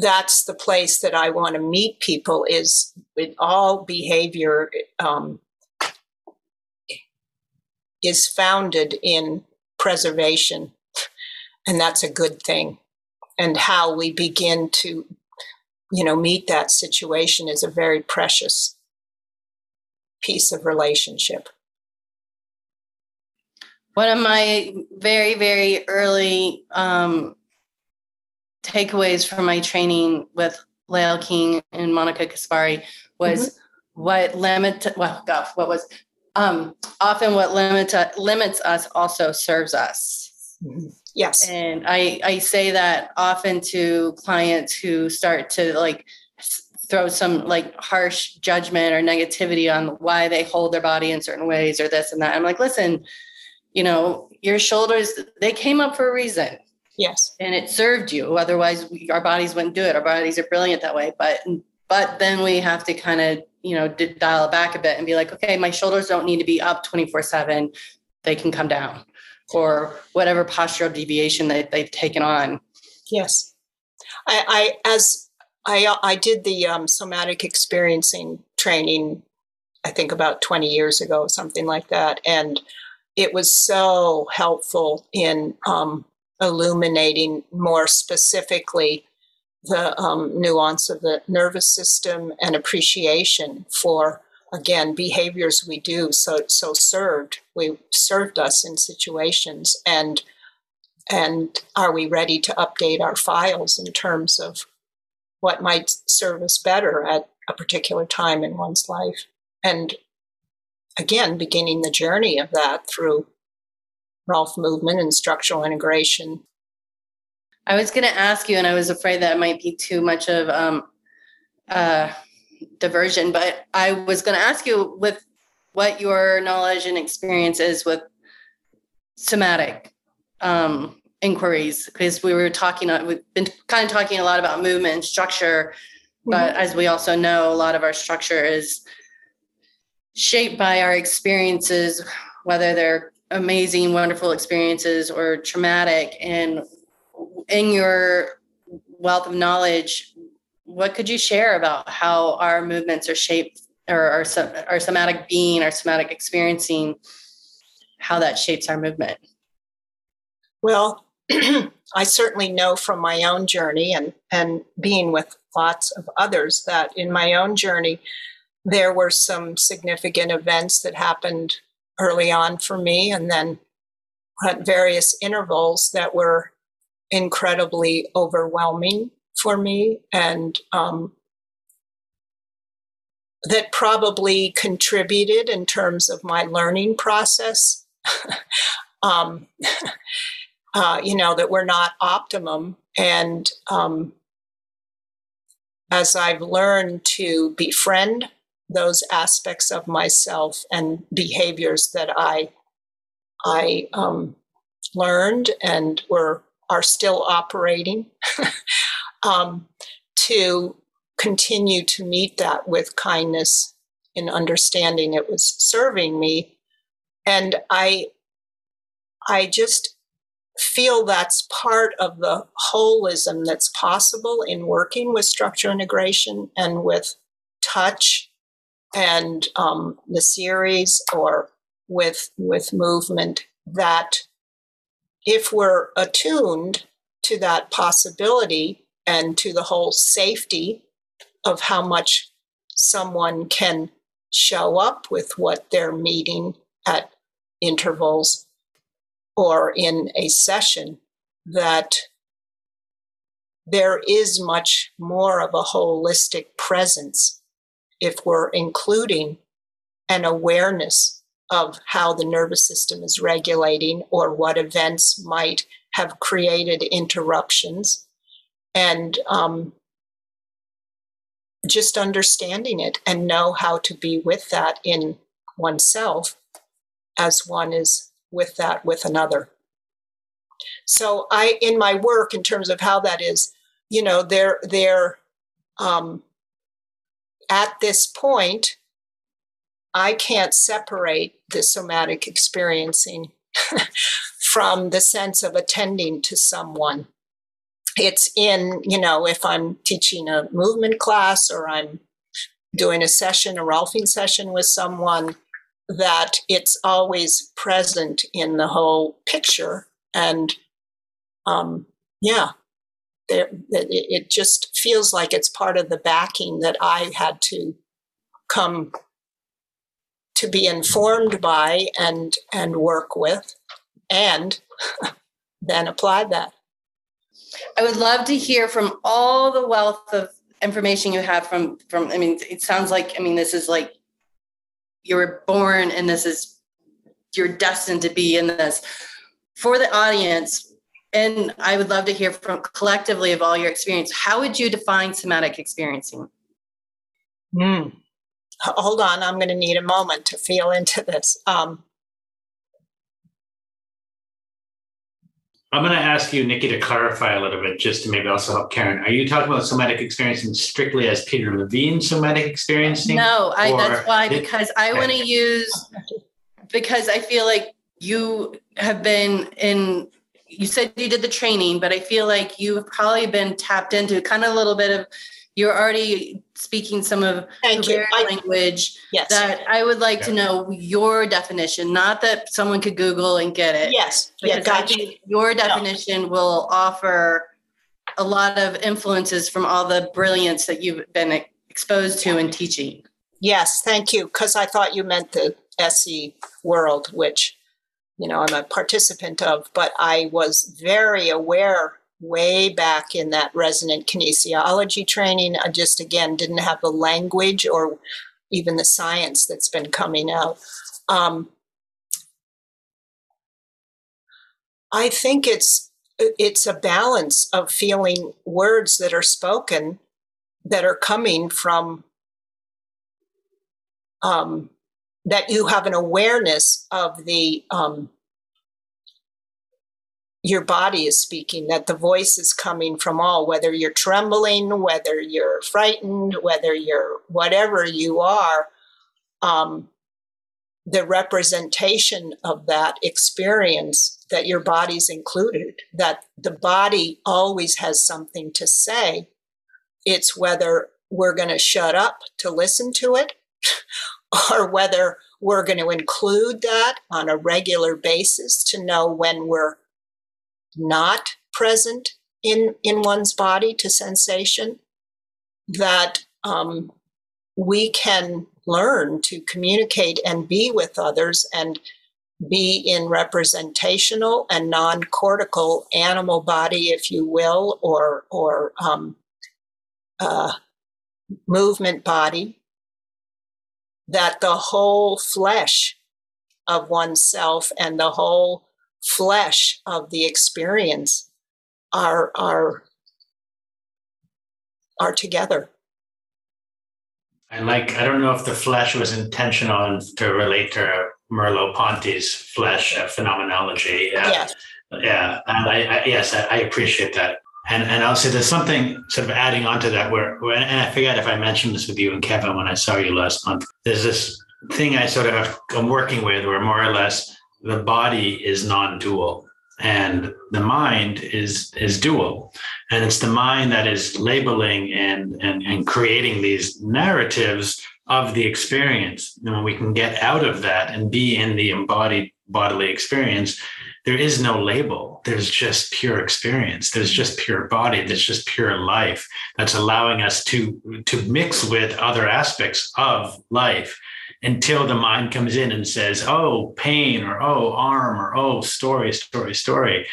C: that's the place that I want to meet people. Is with all behavior. Um, is founded in preservation and that's a good thing and how we begin to you know meet that situation is a very precious piece of relationship
D: one of my very very early um, takeaways from my training with Lael Keen and Monica Caspari was mm-hmm. what limit well gosh, what was um often what limit limits us also serves us
C: mm-hmm. Yes.
D: And i i say that often to clients who start to like throw some like harsh judgment or negativity on why they hold their body in certain ways or this and that. I'm like listen you know your shoulders they came up for a reason.
C: Yes.
D: And it served you. Otherwise we, our bodies wouldn't do it. Our bodies are brilliant that way. But but then we have to kind of you know dial back a bit and be like okay my shoulders don't need to be up 24 7 they can come down or whatever postural deviation that they've taken on.
C: Yes. I, I as i i did the um, somatic experiencing training i think about 20 years ago something like that and it was so helpful in um, illuminating more specifically the um, nuance of the nervous system and appreciation for again behaviors we do so so served we served us in situations and and are we ready to update our files in terms of what might serve us better at a particular time in one's life? And again beginning the journey of that through Rolf movement and structural integration.
D: I was going to ask you, and I was afraid that might be too much of um, uh, diversion, but I was going to ask you with what your knowledge and experience is with somatic um, inquiries, because we were talking, uh, we've been kind of talking a lot about movement and structure, but mm-hmm. as we also know, a lot of our structure is shaped by our experiences, whether they're amazing, wonderful experiences or traumatic. And in your wealth of knowledge, what could you share about how our movements are shaped or our, our somatic being, our somatic experiencing, how that shapes our movement?
C: Well, *clears throat* I certainly know from my own journey and, and being with lots of others that in my own journey, there were some significant events that happened early on for me and then at various intervals that were incredibly overwhelming for me and um, that probably contributed in terms of my learning process. *laughs* um, *laughs* uh, you know, that we're not optimum. And um, as I've learned to befriend those aspects of myself and behaviors that I I um, learned and were are still operating *laughs* um, to continue to meet that with kindness in understanding. It was serving me. And i i just feel that's part of the holism that's possible in working with structure integration and with touch and um, the series or with with movement that if we're attuned to that possibility and to the whole safety of how much someone can show up with what they're meeting at intervals or in a session, that there is much more of a holistic presence if we're including an awareness of how the nervous system is regulating or what events might have created interruptions and um, just understanding it and know how to be with that in oneself as one is with that with another so i in my work in terms of how that is you know they're they're um, at this point I can't separate the somatic experiencing *laughs* from the sense of attending to someone. It's in, you know, if I'm teaching a movement class or I'm doing a session, a Rolfing session with someone, that it's always present in the whole picture. And um, yeah, it just feels like it's part of the backing that I had to come to be informed by and and work with and *laughs* then apply that
D: i would love to hear from all the wealth of information you have from from i mean it sounds like i mean this is like you were born and this is you're destined to be in this. For the audience and i would love to hear from collectively of all your experience how would you define somatic experiencing?
C: Mm. hold on i'm going to need a moment to feel into this. Um,
B: I'm going to ask you, Nikki, to clarify a little bit, just to maybe also help Caryn. Are you talking about somatic experiencing strictly as Peter Levine somatic experiencing?
D: No, I, that's why because I want to use because I feel like you have been in. You said you did the training, but I feel like you've probably been tapped into kind of a little bit of you're already speaking some of
C: Thank
D: the language
C: yes.
D: that I would like yeah. to know your definition, not that someone could Google and get it.
C: Yes. Yeah, gotcha.
D: Your definition no. will offer a lot of influences from all the brilliance that you've been exposed to in teaching.
C: Yes, thank you. Because I thought you meant the SE world, which, you know, I'm a participant of, but I was very aware way back in that resonant kinesiology training. I just, again, didn't have the language or even the science that's been coming out. Um, I think it's it's a balance of feeling words that are spoken that are coming from um, that you have an awareness of the um, your body is speaking, that the voice is coming from all, whether you're trembling, whether you're frightened, whether you're whatever you are, um, the representation of that experience that your body's included, that the body always has something to say. It's whether we're going to shut up to listen to it *laughs* or whether we're going to include that on a regular basis to know when we're not present in in one's body to sensation that um, we can learn to communicate and be with others and be in representational and non-cortical animal body if you will or or um, uh, movement body that the whole flesh of oneself and the whole flesh of the experience are are are together.
B: I like I don't know if the flesh was intentional to relate to Merleau Ponty's flesh uh, phenomenology.
C: Uh, yes.
B: Yeah, and I, I yes, I, I, appreciate that. And and I'll say there's something sort of adding on to that where, where and I forget if I mentioned this with you and Kevin when I saw you last month. There's this thing I sort of have, I'm working with where more or less the body is non-dual and the mind is is dual. And it's the mind that is labeling and and, and creating these narratives of the experience. And when we can get out of that and be in the embodied bodily experience there is no label. There's just pure experience. There's just pure body. There's just pure life that's allowing us to to mix with other aspects of life until the mind comes in and says, oh, pain, or oh, arm, or oh, story, story, story.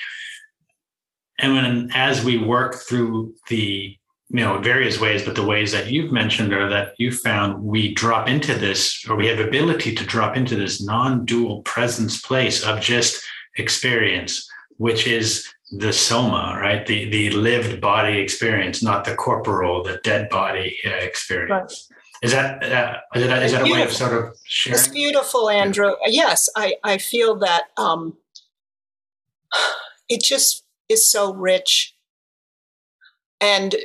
B: And when as we work through the you know various ways, but the ways that you've mentioned or that you found we drop into this, or we have ability to drop into this non-dual presence place of just experience, which is the soma, right? The the lived body experience, not the corporal, the dead body uh, experience. Right. Is that uh, is that, is that a way of sort of sharing?
C: It's beautiful, Andrew. Yes, I I feel that um, it just is so rich and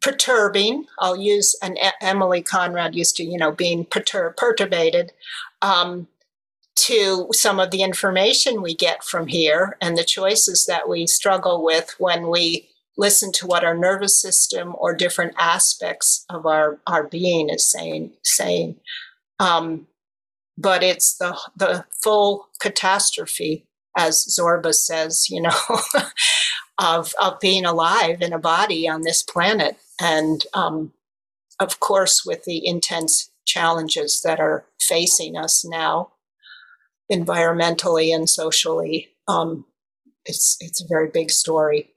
C: perturbing. I'll use an Emilie Conrad used to, you know, being pertur- perturbated um, to some of the information we get from here and the choices that we struggle with when we listen to what our nervous system or different aspects of our, our being is saying saying. Um, but it's the the full catastrophe, as Zorba says, you know, *laughs* of of being alive in a body on this planet, and um, of course with the intense challenges that are facing us now, environmentally and socially. Um, it's it's a very big story.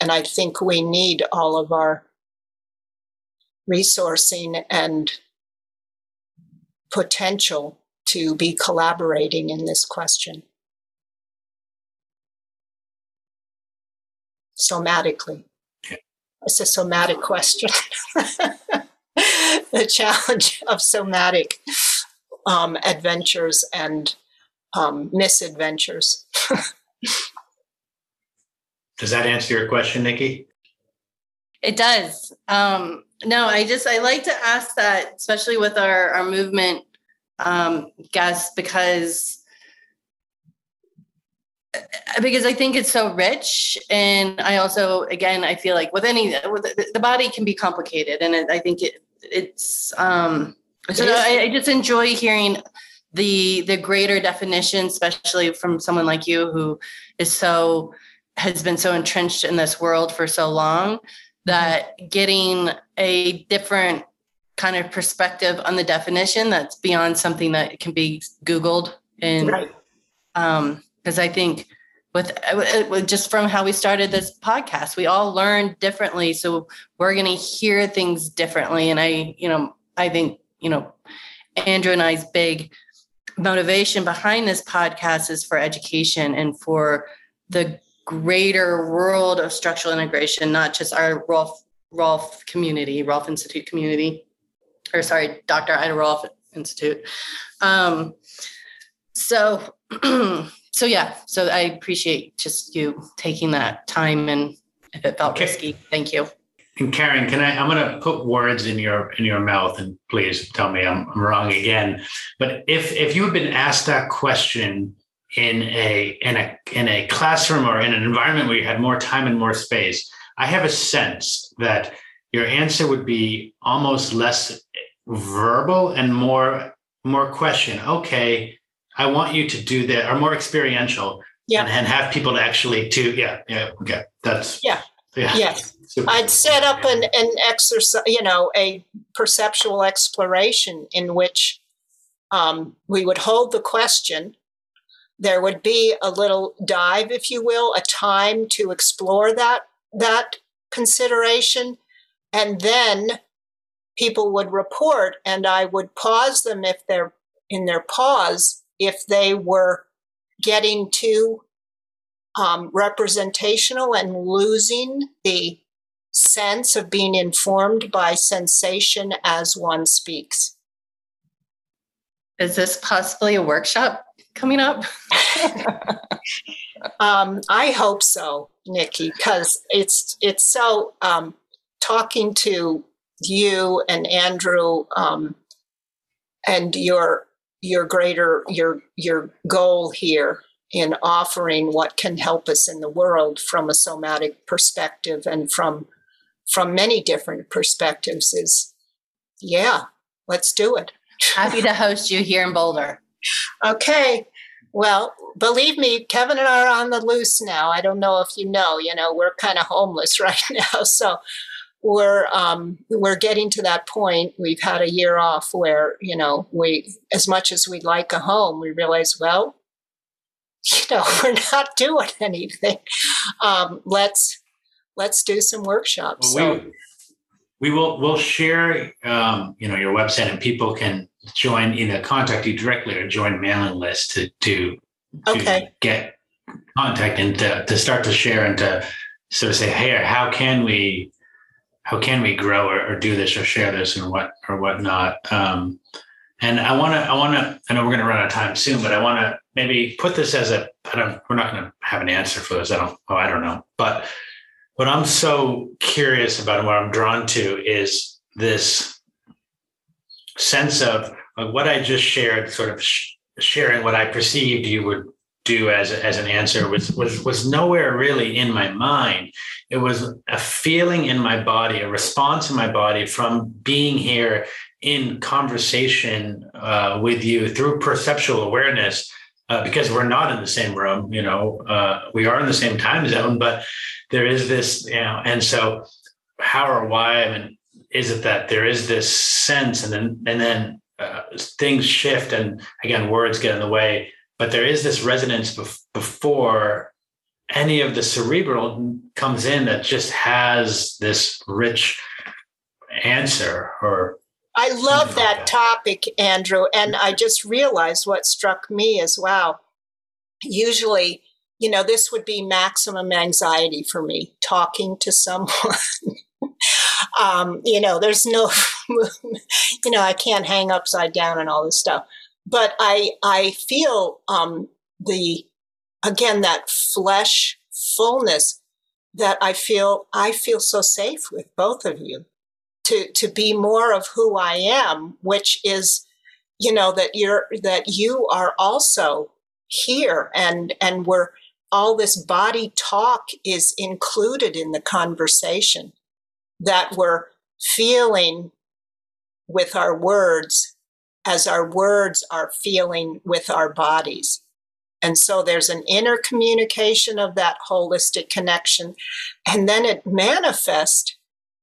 C: And I think we need all of our resourcing and potential to be collaborating in this question. Somatically. It's a somatic question. *laughs* the challenge of somatic um, adventures and um, misadventures. *laughs*
B: Does that answer your question, Nikki?
D: It does. Um, no, I just I like to ask that, especially with our our movement um, guests, because because I think it's so rich, and I also again I feel like with any with the body can be complicated, and it, I think it it's um, so I, I just enjoy hearing the the greater definition, especially from someone like you who is so has been so entrenched in this world for so long that getting a different kind of perspective on the definition that's beyond something that can be googled and right. um because i think with, with just from how we started this podcast we all learn differently so we're going to hear things differently and i you know i think you know andrew and i's big motivation behind this podcast is for education and for the greater world of structural integration, not just our Rolf Rolf community, Rolf Institute community, or sorry, Dr. Ida Rolf Institute. Um, so, *clears throat* so yeah, so I appreciate just you taking that time and if it felt okay. risky, thank you.
B: And Caryn, can I? I'm going to put words in your in your mouth, and please tell me I'm, I'm wrong again. But if if you had been asked that question in a in a in a classroom or in an environment where you had more time and more space, I have a sense that your answer would be almost less verbal and more more question. Okay, I want you to do that, or more experiential. Yeah, and, and have people to actually to yeah yeah okay that's
C: yeah yeah yes. *laughs* I'd set up an, an exercise, you know, a perceptual exploration in which um, we would hold the question there would be a little dive if you will a time to explore that that consideration. And then people would report and i would pause them if they're in their pause if they were getting too um, representational and losing the sense of being informed by sensation as one speaks.
D: Is this possibly a workshop coming up? *laughs*
C: um, I hope so, Nikki, because it's it's so um, talking to you and Andrew um, and your your greater your your goal here in offering what can help us in the world from a somatic perspective and from from many different perspectives is yeah let's do it
D: happy to host you here in boulder
C: Okay. Well, believe me, Kevin and I are on the loose now. I don't know if you know, you know, we're kind of homeless *laughs* right now. So we're um, we're getting to that point. We've had a year off where, you know, we as much as we'd like a home, we realize, well, *laughs* you know, we're not doing *laughs* anything. Um, let's let's do some workshops. Well, we,
B: so we will we'll share um, you know your website and people can join either contact you directly or join mailing list to to, to okay. get contact and to, to start to share and to sort of say hey how can we how can we grow or, or do this or share this and what or whatnot um, and I want to, I want to, I know we're going to run out of time soon, but I want to maybe put this as a, I don't, we're not going to have an answer for this. I don't, oh, I don't know. But what I'm so curious about and what I'm drawn to is this sense of, what I just shared, sort of sh- sharing what I perceived you would do as, as an answer was, was, was nowhere really in my mind. It was a feeling in my body, a response in my body from being here in conversation uh, with you through perceptual awareness uh, because we're not in the same room. You know, uh, we are in the same time zone, but there is this, you know, and so how or why? I mean, is it that there is this sense, and then and then uh, things shift, and again, words get in the way, but there is this resonance bef- before any of the cerebral comes in that just has this rich answer or
C: I love that, that topic, Andrew. And I just realized what struck me as wow. Usually, you know, this would be maximum anxiety for me talking to someone. *laughs* um, you know, there's no, *laughs* you know, I can't hang upside down and all this stuff. But I, I feel um, the, again, that flesh fullness that I feel, I feel so safe with both of you to to be more of who I am, which is, you know, that you're that you are also here and and we're all this body talk is included in the conversation that we're feeling with our words as our words are feeling with our bodies. And so there's an inner communication of that holistic connection. And then it manifests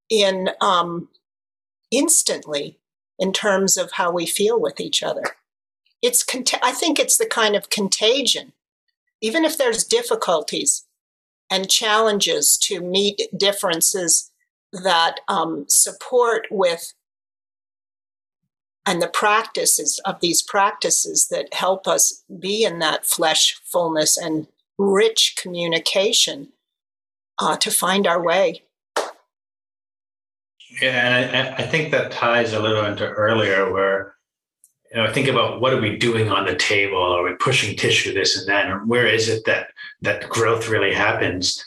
C: in um, instantly in terms of how we feel with each other. It's cont- I think it's the kind of contagion, even if there's difficulties and challenges to meet differences that um, support with and the practices of these practices that help us be in that flesh fullness and rich communication uh, to find our way
B: yeah, and I, I think that ties a little into earlier where you know think about what are we doing on the table? Are we pushing tissue this and that? And where is it that that growth really happens?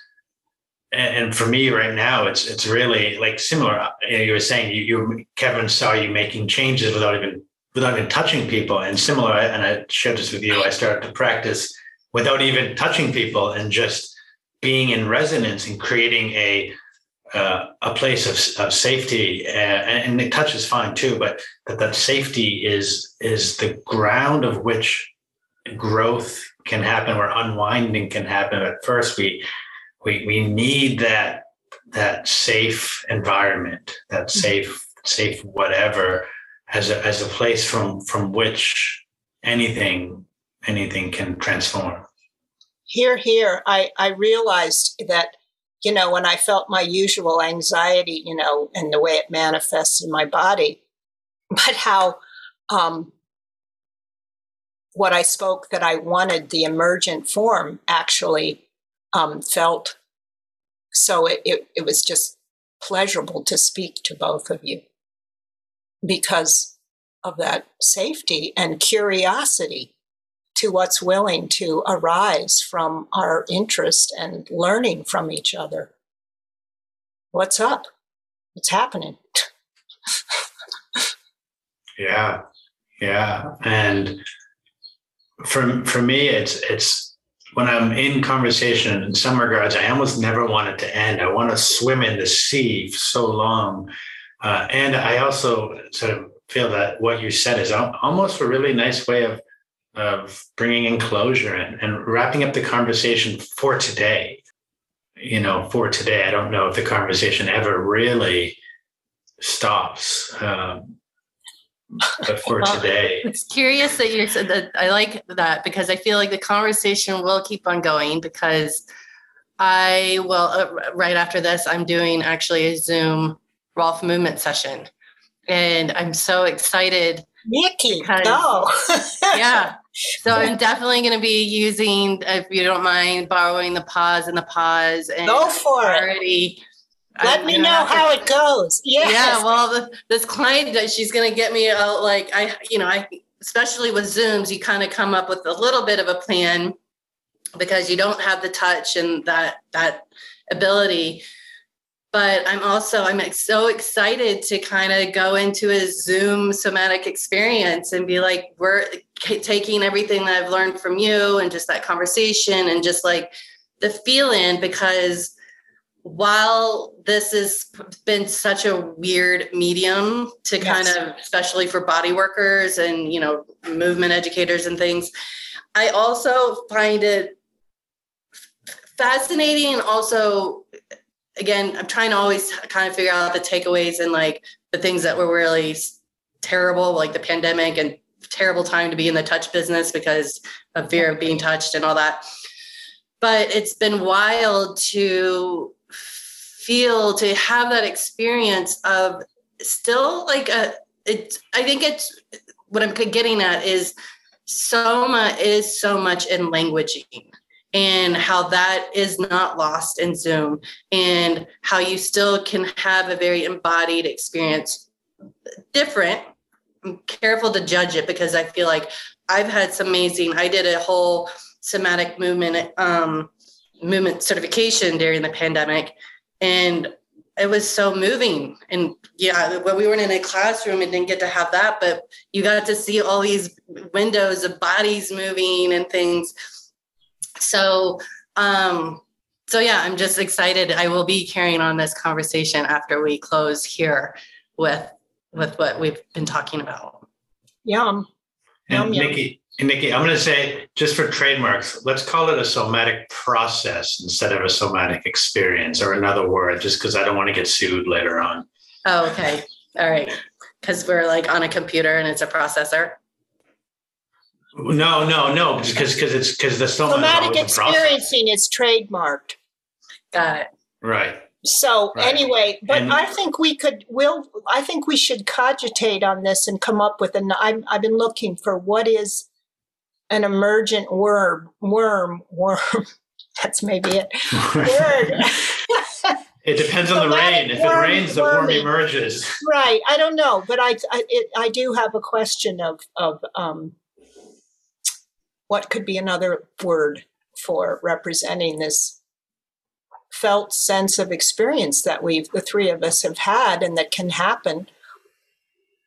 B: And, for me right now, it's it's really like similar. You, know, you were saying you, you Kevin saw you making changes without even without even touching people, and similar. And I shared this with you. I started to practice without even touching people and just being in resonance and creating a uh, a place of, of safety uh, and, the touch is fine too but that that safety is is the ground of which growth can happen or unwinding can happen at first we we we need that that safe environment that mm-hmm. safe safe whatever as a as a place from from which anything anything can transform
C: here here i i realized that you know, when I felt my usual anxiety, you know, and the way it manifests in my body, *laughs* but how um, what I spoke that I wanted, the emergent form, actually um, felt so it, it, it was just pleasurable to speak to both of you because of that safety and curiosity to what's willing to arise from our interest and learning from each other. What's up? What's happening? *laughs*
B: yeah. Yeah. And for for me it's it's when I'm in conversation in some regards, I almost never want it to end. I want to swim in the sea for so long. Uh, and I also sort of feel that what you said is almost a really nice way of of bringing in closure and, and wrapping up the conversation for today. You know, for today, I don't know if the conversation ever really stops. Um, but for well, today,
D: it's curious that you said that. I like that because I feel like the conversation will keep on going because I will. Uh, right after this, I'm doing actually a Zoom Rolf movement session, and I'm so excited.
C: Nikki, no. *laughs*
D: yeah, so I'm definitely going to be using, if you don't mind, borrowing the pause and the pause. And
C: Go for
D: already,
C: it. Let I'm me know how to, it goes. Yes.
D: Yeah. Well, the, this client, that she's going to get me a, like, I, you know, I, especially with Zooms, you kind of come up with a little bit of a plan because you don't have the touch and that, that ability but i'm also i'm so excited to kind of go into a zoom somatic experience and be like we're taking everything that i've learned from you and just that conversation and just like the feeling because while this has been such a weird medium to yes. kind of especially for body workers and you know movement educators and things i also find it fascinating and also again, I'm trying to always kind of figure out the takeaways and like the things that were really terrible, like the pandemic and terrible time to be in the touch business because of fear of being touched and all that. But it's been wild to feel, to have that experience of still like a it's i think it's what i'm getting at is soma is so much in languaging and how that is not lost in zoom and how you still can have a very embodied experience. Different. I'm careful to judge it because i feel like i've had some amazing i did a whole somatic movement um, movement certification during the pandemic and it was so moving and yeah when we weren't in a classroom and didn't get to have that but you got to see all these windows of bodies moving and things so um so yeah i'm just excited i will be carrying on this conversation after we close here with with what we've been talking about
C: Yum.
B: And
C: Yum, yum.
B: Nikki, and Nikki, I'm going to say just for trademarks, let's call it a somatic process instead of a somatic experience or another word, just because I don't want to get sued later on.
D: oh okay all right because we're like on a computer and it's a processor
B: No, no, no, because because it's because the soma is
C: Somatic
B: a
C: experiencing is trademarked.
D: got it
B: Right.
C: So
B: Right.
C: anyway, but
B: And-
C: I think we could. Will I think we should cogitate on this and come up with an. I'm, I've been looking for what is an emergent worm. Worm. Worm. *laughs* That's maybe it. Word.
B: It depends on the rain. If it
C: worm-
B: rains, the worm emerges.
C: right. I don't know, but I I, it, I do have a question of of um, what could be another word for representing this felt sense of experience that we've the three of us have had and that can happen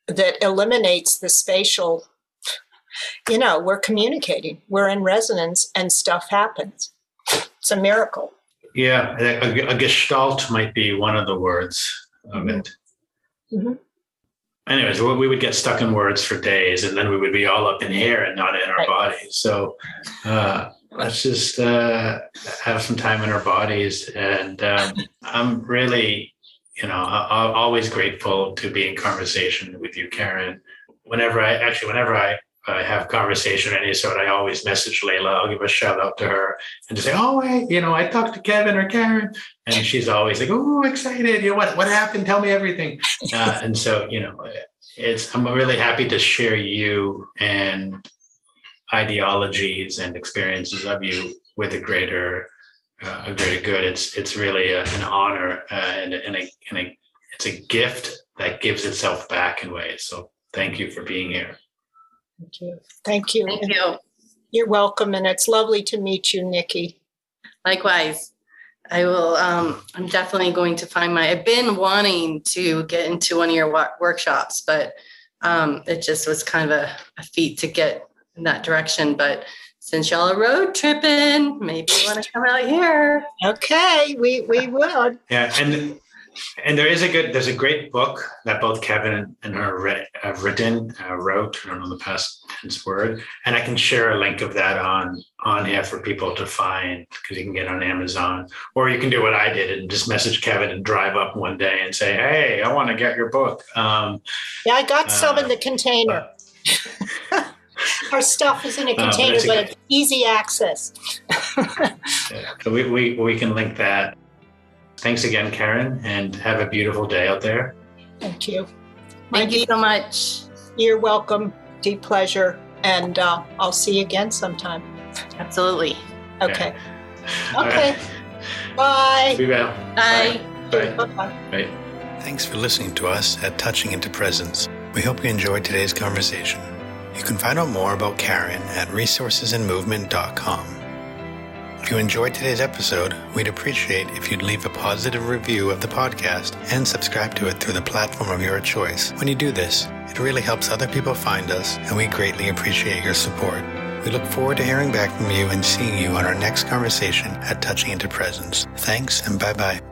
C: that eliminates the spatial you know we're communicating we're in resonance and stuff happens it's a miracle
B: Yeah, a, a gestalt might be one of the words of it.
C: Mhm.
B: Anyways, we would get stuck in words for days, and then we would be all up in here and not in our
C: Right.
B: bodies. So uh, let's just uh, have some time in our bodies. And um, *laughs* I'm really, you know, always grateful to be in conversation with you, Caryn. Whenever I actually, whenever I I have conversation of any sort, I always message Layla. I'll give a shout out to her and just say, "Oh, you know, I talked to Kevin or Caryn," and she's always like, "Oh, excited! You know what? What happened? Tell me everything." Uh, and so, you know, it's I'm really happy to share you and ideologies and experiences of you with a greater uh, a greater good. It's it's really a, an honor uh, and, and, a, and a it's a gift that gives itself back in ways. So thank you for being here.
C: Thank you thank you
D: thank you
C: you're welcome and it's lovely to meet you nikki
D: Likewise, I will. Um, I'm definitely going to find my. I've been wanting to get into one of your wa- workshops, but um, it just was kind of a, a feat to get in that direction. But since y'all are road tripping, maybe you want to come out here.
C: okay we we would
B: Yeah, and and there is a good there's a great book that both Kevin and her re- have written uh, wrote. I don't know the past tense word, and I can share a link of that on on here for people to find because you can get on Amazon, or you can do what I did and just message Kevin and drive up one day and say, "Hey, I want to get your book." Um,
C: yeah i got some in
B: Uh,
C: the container our *laughs* stuff is in a
B: Uh,
C: container
B: a
C: but
B: good-
C: it's easy access *laughs*
B: yeah, so we, we we can link that. Thanks again, Caryn, and have a beautiful day out there.
C: thank you my
D: Thank you
C: deep,
D: so much.
C: you're welcome deep pleasure and uh, i'll see you again sometime
D: Absolutely.
C: okay
B: All
C: okay
B: right.
C: bye
B: Be well.
D: Bye.
B: Bye.
C: Bye-bye.
B: Bye.
E: Thanks for listening to us at Touching into Presence. We hope you enjoyed today's conversation. You can find out more about Caryn at resourcesandmovement.com. If you enjoyed today's episode, we'd appreciate if you'd leave a positive review of the podcast and subscribe to it through the platform of your choice. When you do this, it really helps other people find us, and we greatly appreciate your support. We look forward to hearing back from you and seeing you on our next conversation at Touching into Presence. Thanks, and bye bye.